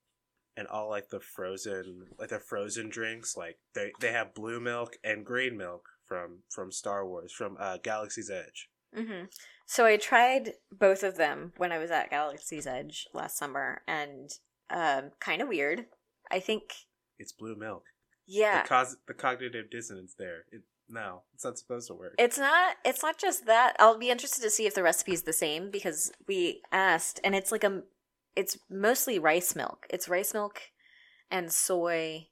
And all like the frozen, like the frozen drinks, like they they have blue milk and green milk from from Star Wars from uh, Galaxy's Edge. Mm-hmm. So I tried both of them when I was at Galaxy's Edge last summer, and um, kind of weird. I think, It's blue milk. yeah, the, cos- the cognitive dissonance there. It, no, it's not supposed to work. it's not. It's not just that. I'll be interested to see if the recipe is the same because we asked, and it's like a. It's mostly rice milk. It's rice milk, and soy,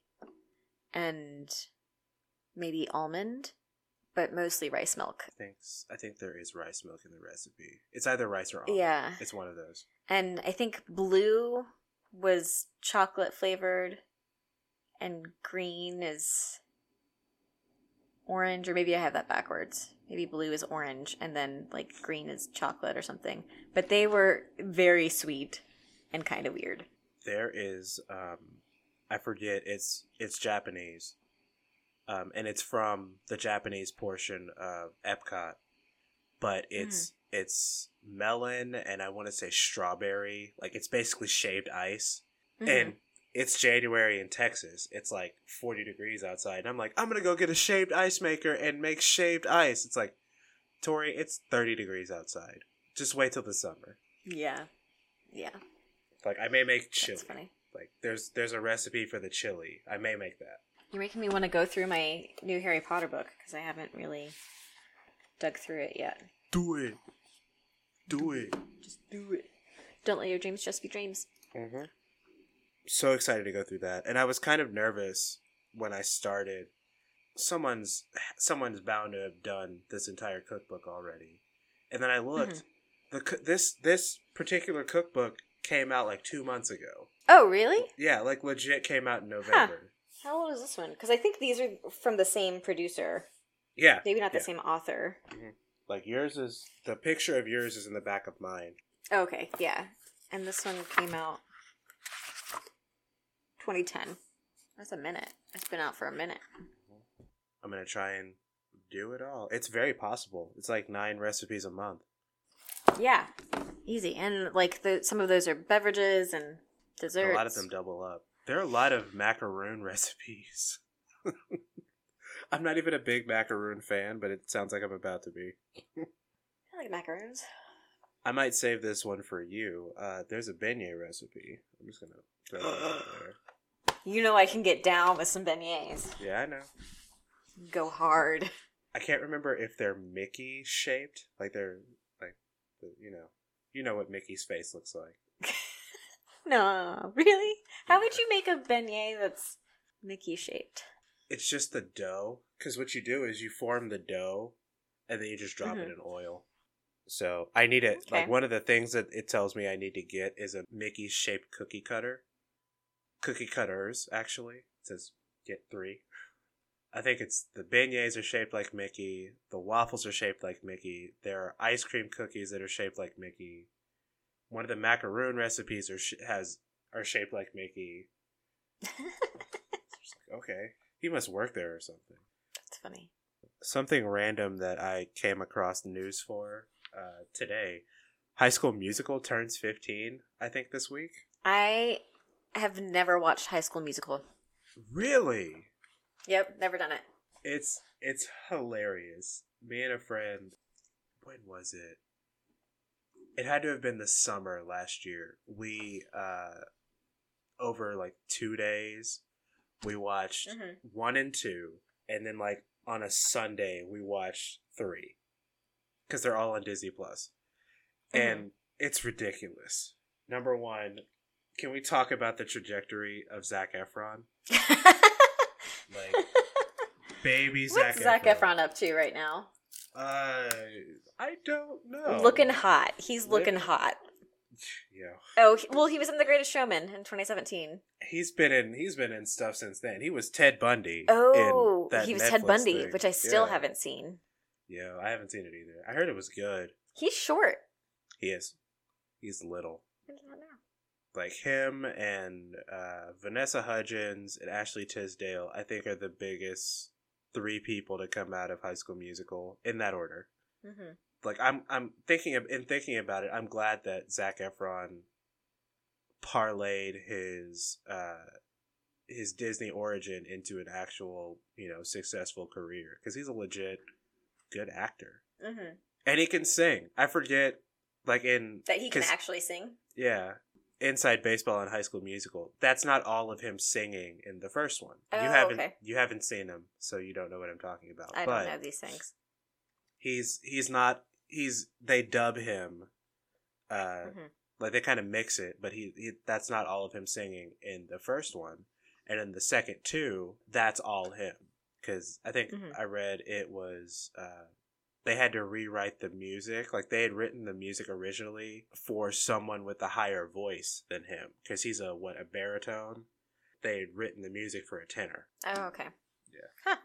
and maybe almond, but mostly rice milk. I think I think there is rice milk in the recipe. It's either rice or almond. Yeah. it's one of those. and I think blue was chocolate flavored, and green is orange, or maybe I have that backwards. Maybe blue is orange, and then like green is chocolate or something. But they were very sweet and kind of weird. There is um, I forget. It's it's Japanese, um, and it's from the Japanese portion of Epcot, but it's it's melon and I want to say strawberry. Like it's basically shaved ice. Mm-hmm. and it's January in Texas. It's like 40 degrees outside. And I'm like, I'm gonna go get a shaved ice maker and make shaved ice. It's like, Tori, it's 30 degrees outside. Just wait till the summer. yeah, yeah, Like I may make chili. that's funny. Like there's there's a recipe for the chili. I may make that. You're making me want to go through my new Harry Potter book because I haven't really dug through it yet. Do it. Do it. Just do it. Don't let your dreams just be dreams. Mm-hmm. So excited to go through that, and I was kind of nervous when I started. Someone's someone's bound to have done this entire cookbook already, and then I mm-hmm. looked. The this this particular cookbook came out like two months ago. Oh, really? Yeah, like legit came out in November. How old is this one? Because I think these are from the same producer. Yeah, Maybe not the yeah. same author. Mm-hmm. Like yours is the picture of yours is in the back of mine. Okay, yeah. And this one came out 2010. That's a minute. It's been out for a minute. I'm gonna try and do it all. It's very possible. It's like nine recipes a month. Yeah, easy. And like the some of those are beverages and desserts. A lot of them double up. There are a lot of macaroon recipes. I'm not even a big macaroon fan, but it sounds like I'm about to be. I like macaroons. I might save this one for you. Uh, there's a beignet recipe. I'm just gonna throw that out there. You know I can get down with some beignets. Yeah, I know. Go hard. I can't remember if they're Mickey shaped, like they're like, you know, you know what Mickey's face looks like. No, really? How would you make a beignet that's Mickey shaped? It's just the dough, because what you do is you form the dough, and then you just drop it Mhm. in oil. So I need it. Like one of the things that it tells me I need to get is a Mickey shaped cookie cutter. Cookie cutters, actually. It says get three. I think it's the beignets are shaped like Mickey. The waffles are shaped like Mickey. There are ice cream cookies that are shaped like Mickey. One of the macaroon recipes are sh- has are shaped like Mickey. Like, okay, he must work there or something. That's funny. Something random that I came across news for uh, today. High School Musical turns 15, I think, this week. I have never watched High School Musical. Really? Yep, never done it. It's it's hilarious. Me and a friend. When was it? It had to have been the summer last year. We uh over like two days, we watched Mhm. one and two, and then like on a Sunday we watched three, because they're all on Disney Plus, and it's ridiculous. Number one, can we talk about the trajectory of Zac Efron? Like baby Zac What's Zac Efron. Efron up to right now? Uh, I don't know. Looking hot. He's looking hot. Yeah, Oh, he- well, he was in The Greatest Showman in 2017. he's been in he's been in stuff since then. He was Ted Bundy. Oh, in that he was Ted Netflix Bundy, thing. which I still Yeah. haven't seen. Yeah, I haven't seen it either. I heard it was good. He's short. He is. He's little. I don't know. Like him and uh, Vanessa Hudgens and Ashley Tisdale, I think are the biggest three people to come out of High School Musical in that order. hmm Like I'm, I'm thinking of in thinking about it. I'm glad that Zac Efron parlayed his uh, his Disney origin into an actual, you know, successful career because he's a legit good actor hmm and he can sing. I forget, like in That he can actually sing. Yeah. Inside Baseball and High School Musical. That's not all of him singing in the first one. Oh, you haven't okay. you haven't seen him, so you don't know what I'm talking about. I but don't know these things. he's he's not he's they dub him uh Mhm. like they kind of mix it, but he, he that's not all of him singing in the first one. And in the second two, that's all him cuz I think Mhm. I read it was uh they had to rewrite the music. Like they had written the music originally for someone with a higher voice than him because he's a what a baritone. They had written the music for a tenor, Oh, okay. and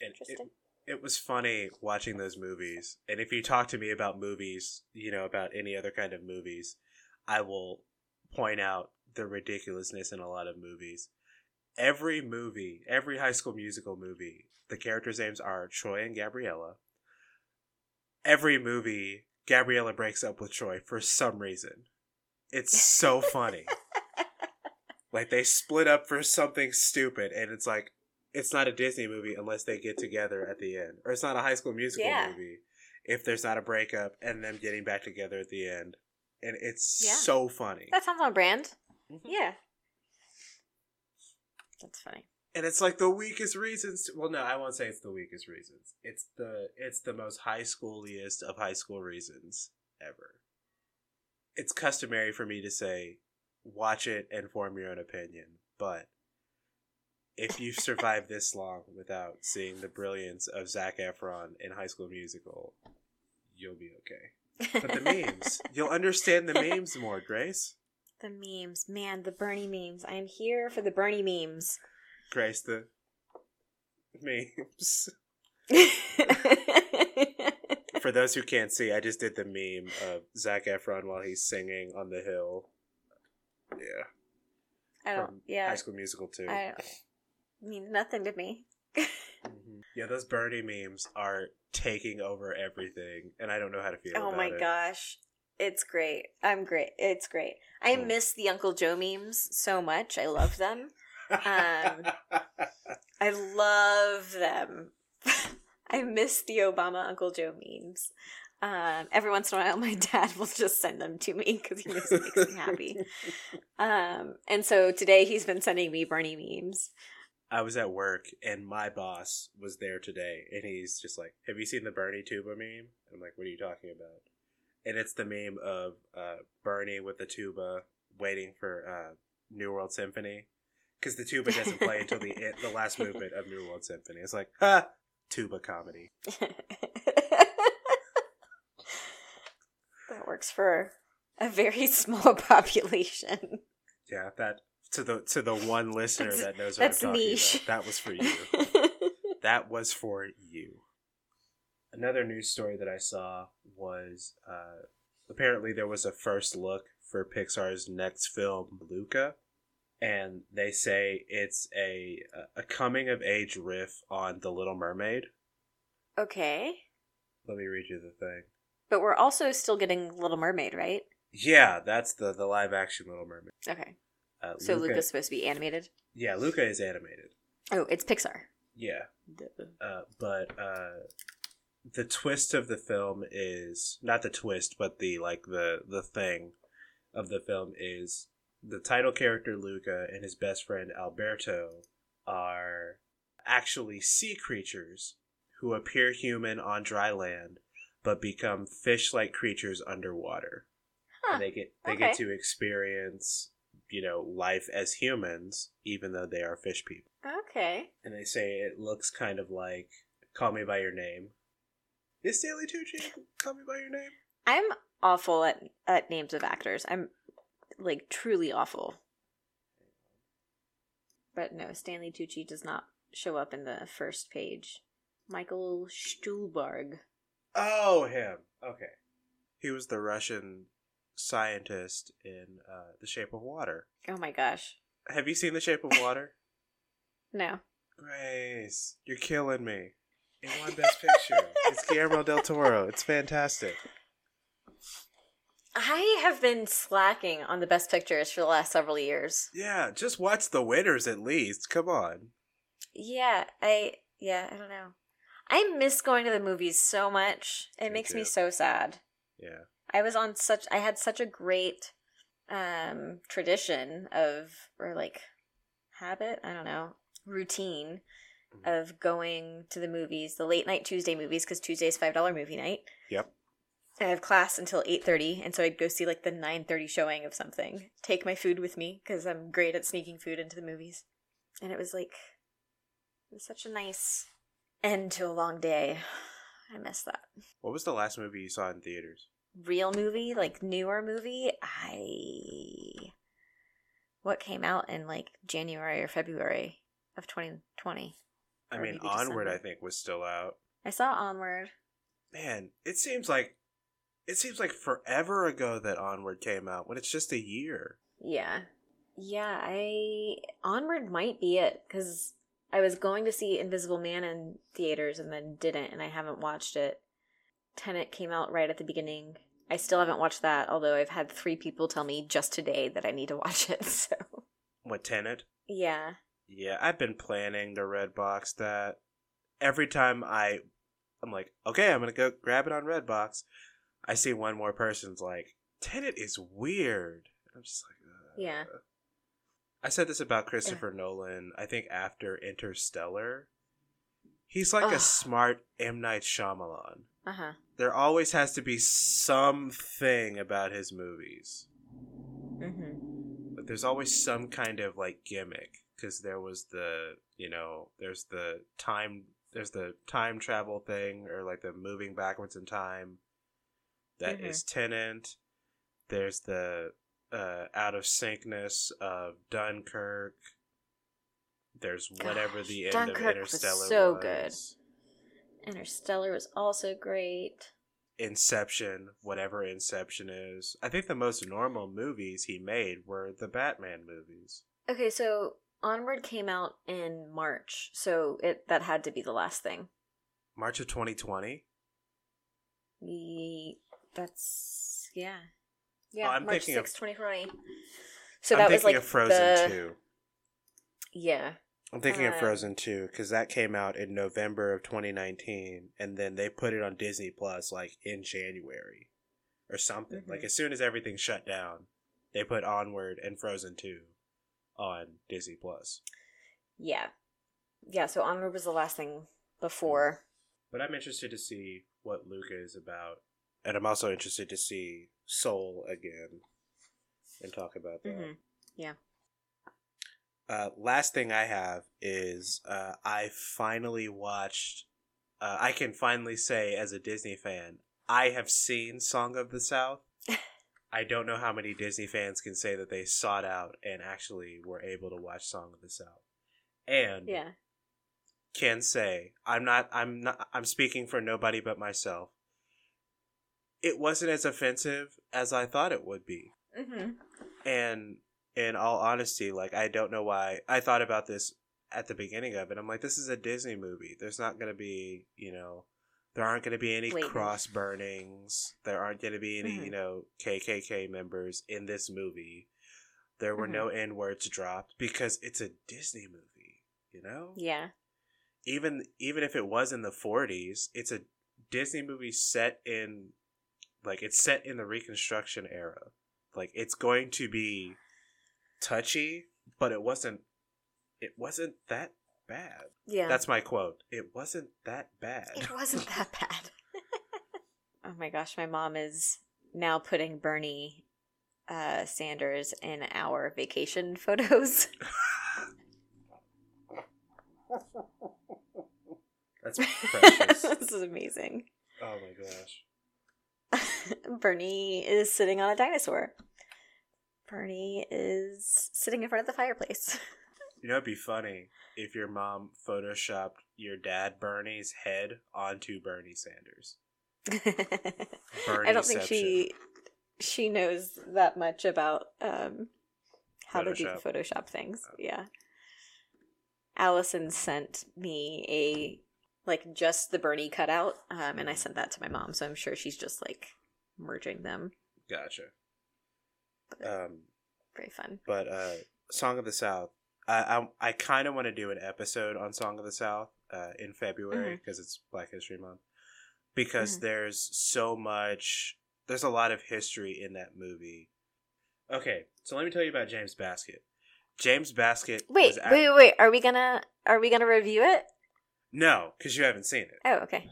it, Interesting. it was funny watching those movies. And if you talk to me about movies, you know about any other kind of movies, I will point out the ridiculousness in a lot of movies. Every movie, every High School Musical movie, the characters' names are Troy and Gabriella. Every movie, Gabriella breaks up with Troy for some reason. It's so funny. like they split up for something stupid, and it's like it's not a Disney movie unless they get together at the end, or it's not a High School Musical Yeah. movie if there's not a breakup and them getting back together at the end. And it's Yeah. so funny. That sounds on brand. Mhm. Yeah. That's funny. And it's like the weakest reasons to, well no i won't say it's the weakest reasons it's the it's the most high schooliest of high school reasons ever it's customary for me to say watch it and form your own opinion but if you've survived this long without seeing the brilliance of zac efron in high school musical you'll be okay but the memes you'll understand the memes more grace The memes. Man, the Bernie memes. I am here for the Bernie memes. Grace the memes For those who can't see, I just did the meme of Zac Efron while he's singing on the hill. Yeah, I don't. From Yeah. High School Musical too. I mean nothing to me. Mhm. Yeah, those Bernie memes are taking over everything, and I don't know how to feel. Oh my it. gosh. It's great. I'm great. It's great. I Mm. miss the Uncle Joe memes so much. I love them. Um, I love them. I miss the Obama Uncle Joe memes. Um, every once in a while, my dad will just send them to me because he it makes me happy. Um, and so today he's been sending me Bernie memes. I was at work, and my boss was there today, and he's just like, "Have you seen the Bernie tuba meme?" I'm like, "What are you talking about?" And it's the meme of uh, Bernie with the tuba waiting for uh, New World Symphony because the tuba doesn't play until the end, the last movement of New World Symphony. It's like, ha, tuba comedy. that works for a very small population. Yeah, that to the to the one listener That's- that knows what I'm talking niche. about. That was for you. that was for you. Another news story that I saw was uh, apparently there was a first look for Pixar's next film, Luca, and they say it's a a coming of age riff on The Little Mermaid. okay. Let me read you the thing. But we're also still getting Little Mermaid, right? Yeah, that's the the live action Little Mermaid. Okay. Uh, So Luca, Luca's supposed to be animated? yeah, Luca is animated. Oh, it's Pixar. Yeah. Uh, but uh, the twist of the film is not the twist, but the like the the thing of the film is the title character Luca and his best friend Alberto are actually sea creatures who appear human on dry land but become fish-like creatures underwater. Huh. And they get they okay. get to experience, you know, life as humans even though they are fish people. Okay. And they say it looks kind of like Call Me by Your Name. Is Stanley Tucci Call Me by Your Name? I'm awful at at names of actors. I'm like truly awful. But no, Stanley Tucci does not show up in the first page. Michael Stuhlbarg. Oh, him. Okay. He was the Russian scientist in uh, The Shape of Water. Oh my gosh. Have you seen The Shape of Water? No. Grace, you're killing me. It won Best Picture. it's Guillermo del Toro. It's fantastic. I have been slacking on the best pictures for the last several years. Yeah, just watch the winners at least. Come on. Yeah, I yeah, I don't know. I miss going to the movies so much. It Me makes me so sad. Yeah. I was on such I had such a great um tradition of or like habit, I don't know, routine Mhm. of going to the movies, the late night Tuesday movies cuz Tuesday's $5 movie night. Yep. I have class until 8:30 and so I'd go see like the 9:30 showing of something. Take my food with me cuz I'm great at sneaking food into the movies. And it was like it was such a nice end to a long day. I miss that. What was the last movie you saw in theaters? real movie, like newer movie, I what came out in like January or February of 2020. I mean, Onward, I think, was still out. I saw Onward. Man, it seems like it seems like forever ago that Onward came out when it's just a year. Yeah. Yeah, I Onward might be it cuz I was going to see Invisible Man in theaters and then didn't and I haven't watched it. Tenet came out right at the beginning. I still haven't watched that, although I've had 3 people tell me just today that I need to watch it. So, What Tenet? yeah. Yeah, I've been planning to Redbox that. Every time I, I'm like, okay, I'm gonna go grab it on Redbox. I see one more person's like, Tenet is weird. I'm just like, uh. Yeah. I said this about Christopher Nolan. I think after Interstellar, he's like a smart M Night Shyamalan. Uh-huh. There always has to be something about his movies. Mhm. But there's always some kind of like gimmick because there was the you know there's the time there's the time travel thing or like the moving backwards in time That is Mhm. Tenet. There's the uh, out of syncness of Dunkirk. There's whatever Gosh, the end Dunkirk of was so was. good. Interstellar was also great. Inception, whatever Inception is. I think the most normal movies he made were the Batman movies. Okay, so Onward came out in March, so it that had to be the last thing. March of 2020. Ye- that's yeah, Oh, yeah. I'm March thinking of- sixth, twenty twenty. So I'm that thinking was like of Frozen the, 2. Yeah, I'm thinking of Uh, Frozen 2 because that came out in November of 2019, and then they put it on Disney Plus like in January or something. Mhm. Like as soon as everything shut down, they put Onward and Frozen 2 on Disney Plus. yeah, yeah. So Onward was the last thing before. But I'm interested to see what Luca is about, and I'm also interested to see Soul again and talk about that. Mhm. Yeah. Uh, last thing I have is uh, I finally watched. Uh, I can finally say, as a Disney fan, I have seen Song of the South. I don't know how many Disney fans can say that they sought out and actually were able to watch Song of the South, and Yeah, can say I'm not. I'm not. I'm speaking for nobody but myself. It wasn't as offensive as I thought it would be. Mm-hmm. and in all honesty like i don't know why i thought about this at the beginning of it. I'm like this is a disney movie. There's not going to be you know there aren't going to be any Blatant. cross burnings. There aren't going to be any Mhm. you know kkk members in this movie. There were no n words dropped because it's a disney movie you know? Yeah, even even if it was in the 40s, it's a Disney movie set in like it's set in the Reconstruction era. Like it's going to be touchy, but it wasn't it wasn't that bad. Yeah. That's my quote. It wasn't that bad. It wasn't that bad. oh my gosh, my mom is now putting Bernie uh, Sanders in our vacation photos. That's precious. this is amazing. oh my gosh. Bernie is sitting on a dinosaur. Bernie is sitting in front of the fireplace. You know, it'd be funny if your mom photoshopped your dad Bernie's head onto Bernie Sanders. I don't think she she knows that much about um, how to do Photoshop. the Photoshop things. Oh. Yeah. Allison sent me a like just the Bernie cutout, um, and I Mhm. sent that to my mom, so I'm sure she's just like merging them. Gotcha. But Um, very fun. but uh, Song of the South. I I, I kind of want to do an episode on Song of the South uh, in February because it's Black History Month. Because Mhm. there's so much, there's a lot of history in that movie. Okay, so let me tell you about James Baskett. James Baskett. Wait, was ac- wait, wait, wait. Are we gonna are we gonna review it? No, because you haven't seen it. Oh, okay.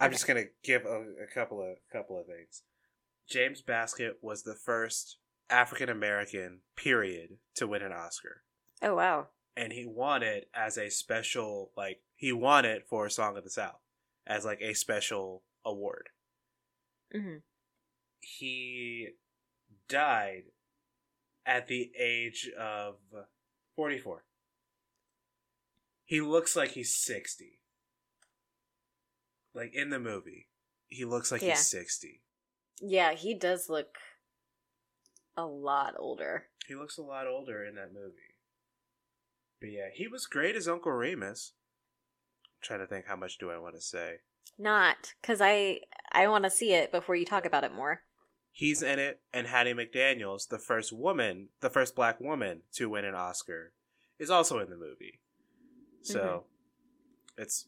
I'm Okay. just gonna give a, a couple of couple of things. James Baskett was the first African American period to win an Oscar, Oh wow. and he won it as a special like he won it for Song of the South as like a special award. hmm He died at the age of 44. He looks like he's 60. Like in the movie, he looks like Yeah. he's 60. Yeah, he does look a lot older. He looks a lot older in that movie. But yeah, he was great as Uncle Remus. I'm trying to think how much do I want to say. Not because I I want to see it before you talk about it more. He's in it, and Hattie McDaniels, the first woman, the first black woman to win an Oscar, is also in the movie. So mm-hmm. it's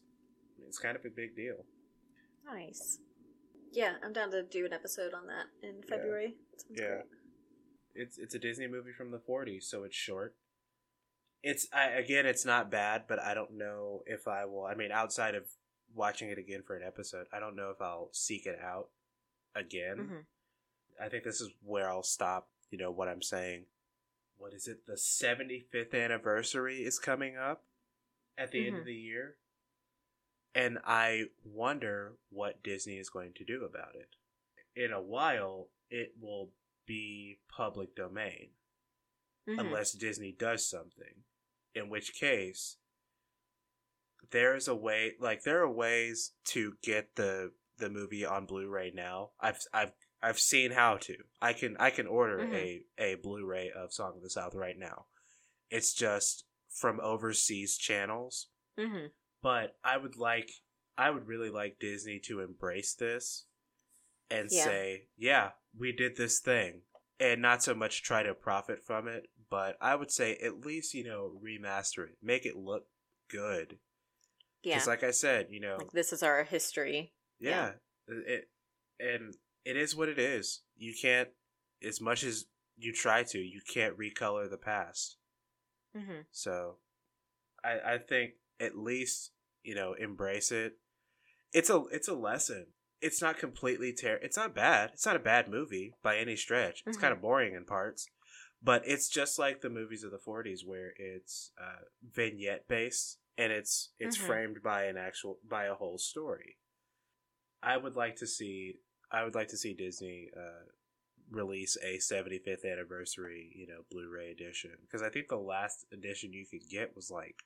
it's kind of a big deal. Nice. Yeah, I'm down to do an episode on that in February. Sounds Yeah. It's it's a Disney movie from the 40s, so it's short. It's I, again, it's not bad, but I don't know if I will. I mean, outside of watching it again for an episode, I don't know if I'll seek it out again. Mhm. I think this is where I'll stop. You know what I'm saying? What is it? The 75th anniversary is coming up at the end Mhm. of the year, and I wonder what Disney is going to do about it. In a while, it will be public domain Mhm. unless Disney does something. In which case, there is a way. Like there are ways to get the the movie on Blu-ray now. I've I've I've seen how to. I can I can order Mhm. a a Blu-ray of Song of the South right now. It's just from overseas channels. Mhm. But I would like I would really like Disney to embrace this and Yeah. say, yeah, we did this thing. And not so much try to profit from it, but I would say at least, you know, remaster it. Make it look good. Yeah. Because like I said, you know, like this is our history. yeah, it and it is what it is. You can't as much as you try to, you can't recolor the past. hmm So I I think at least, you know, embrace it. It's a it's a lesson. It's not completely terrible. it's not bad. It's not a bad movie by any stretch. It's Mhm. kind of boring in parts. But it's just like the movies of the 40s where it's uh, vignette based and it's it's Mhm. framed by an actual by a whole story. I would like to see I would like to see Disney uh, release a 75th anniversary, you know, Blu-ray edition because I think the last edition you could get was like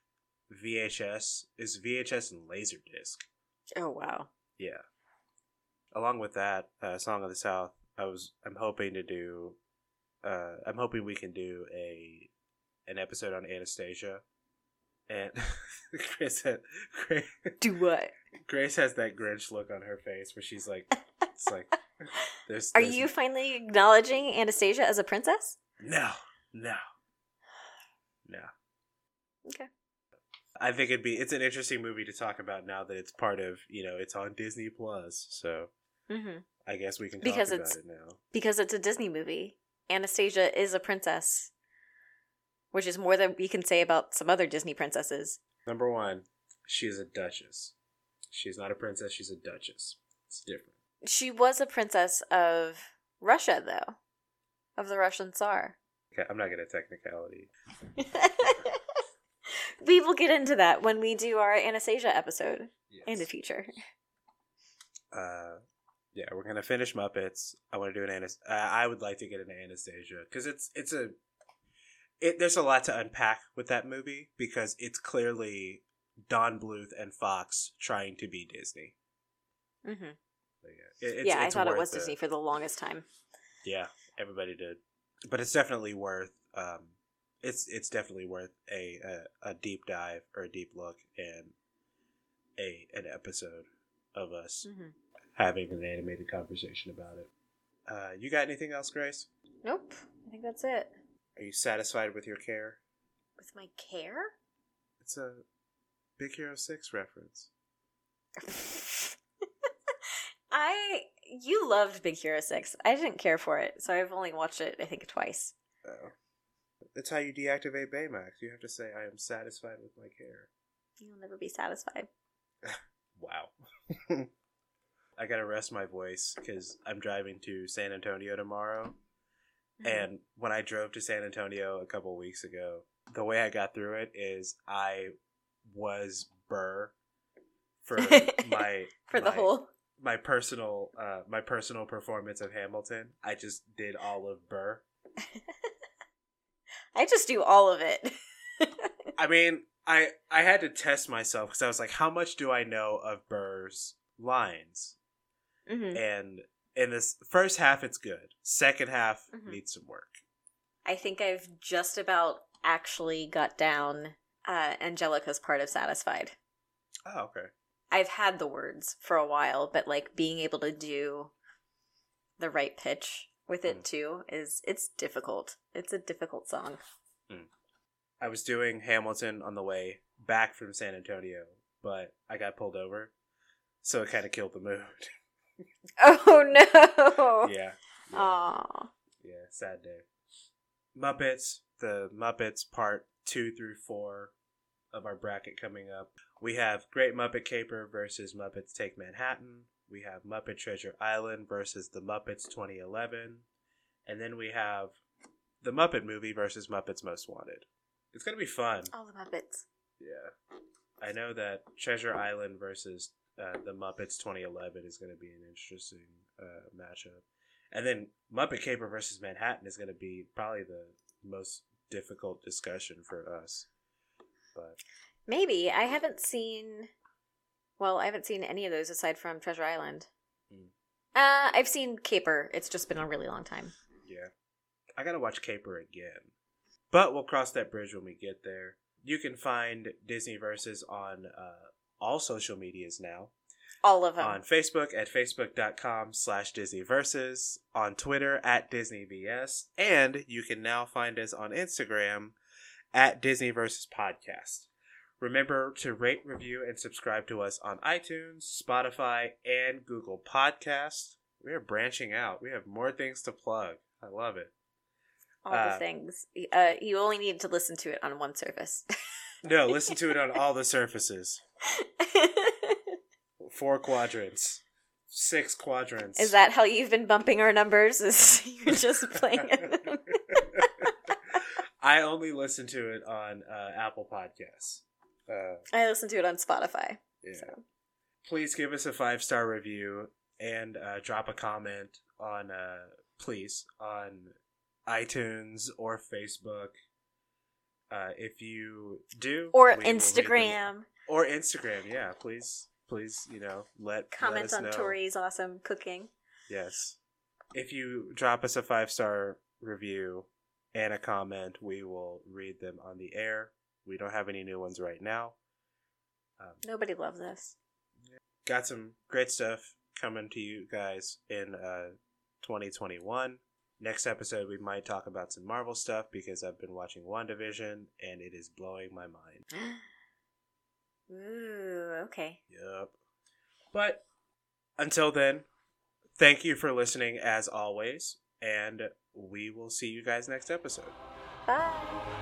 VHS is VHS and Laserdisc. Oh wow. Yeah. Along with that, uh, Song of the South, I was I'm hoping to do uh I'm hoping we can do a an episode on Anastasia. And Grace, had, Grace, Do what? Grace has that Grinch look on her face where she's like it's like there's, Are there's you finally acknowledging Anastasia as a princess? No, no, no. Okay. I think it'd be it's an interesting movie to talk about now that it's part of you know it's on Disney Plus. So hmm I guess we can talk Because about it's- it now. Because it's a Disney movie. Anastasia is a princess, which is more than we can say about some other Disney princesses. Number one, she is a duchess. She's not a princess. She's a duchess. It's different. She was a princess of Russia, though, of the Russian Tsar. Okay, I'm not gonna technicality. we will get into that when we do our Anastasia episode Yes. in the future. uh yeah we're gonna finish muppets i want to do an Anas- uh, i would like to get an anastasia because it's it's a it there's a lot to unpack with that movie because it's clearly don bluth and fox trying to be disney hmm So, yeah, it- it's, yeah, I thought it was Disney for the longest time. yeah everybody did but it's definitely worth um it's it's definitely worth a, a a deep dive or a deep look and a an episode of us hmm having an animated conversation about it. Uh, you got anything else, Grace? Nope, I think that's it. Are you satisfied with your care? With my care? It's a Big Hero 6 reference. I you loved Big Hero Six. I didn't care for it, so I've only watched it I think twice. Oh. That's how you deactivate Baymax. You have to say, I am satisfied with my care. You'll never be satisfied. Wow. I gotta rest my voice because I'm driving to San Antonio tomorrow. And when I drove to San Antonio a couple weeks ago, the way I got through it is I was Burr for my for the my- whole. my personal uh my personal performance of Hamilton. I just did all of Burr. I just do all of it. I mean, I I had to test myself because I was like, how much do I know of Burr's lines? hmm And in this first half, it's good. Second half Mhm. needs some work. I think I've just about actually got down uh, Angelica's part of Satisfied. Oh, okay. I've had the words for a while, but like being able to do the right pitch with it Mm. too is it's difficult. It's a difficult song. I was doing Hamilton on the way back from San Antonio, but I got pulled over, so it kind of killed the mood. Oh no! yeah. Yeah. Aw. Yeah, sad day. Muppets, the Muppets part two through four of our bracket coming up. We have Great Muppet Caper versus Muppets Take Manhattan. We have Muppet Treasure Island versus the Muppets 2011. And then we have the Muppet Movie versus Muppets Most Wanted. It's going to be fun. All the Muppets. Yeah. I know that Treasure Island versus uh, the Muppets 2011 is going to be an interesting uh, matchup. And then Muppet Caper versus Manhattan is going to be probably the most difficult discussion for us. But Maybe I haven't seen. Well, I haven't seen any of those aside from Treasure Island. Hmm. Uh, I've seen Caper. It's just been a really long time. yeah, I got to watch Caper again. But we'll cross that bridge when we get there. You can find Disney Versus on uh, all social medias now. All of them. on Facebook at facebook.com slash DisneyVersus, on Twitter at DisneyVS, and you can now find us on Instagram at Disney Versus Podcast. Remember to rate, review, and subscribe to us on iTunes, Spotify, and Google Podcasts. We are branching out. We have more things to plug. I love it. all uh, the things. Uh, you only need to listen to it on one surface. No, listen to it on all the surfaces. Four quadrants. Six quadrants. Is that how you've been bumping our numbers? Is you're just playing? I only listen to it on uh, Apple Podcasts. Uh, I listen to it on Spotify. yeah. So. Please give us a five star review and uh, drop a comment on, uh, please, on iTunes or Facebook. Uh, if you do, Or Instagram. or Instagram, yeah. Please, please, you know, let let Comment us on know. Tori's awesome cooking. Yes. If you drop us a five star review and a comment, we will read them on the air. We don't have any new ones right now. Um, Nobody loves us. got some great stuff coming to you guys in uh, 2021. Next episode, we might talk about some Marvel stuff because I've been watching WandaVision and it is blowing my mind. Ooh, okay. Yep. But until then, thank you for listening as always, and we will see you guys next episode. Bye.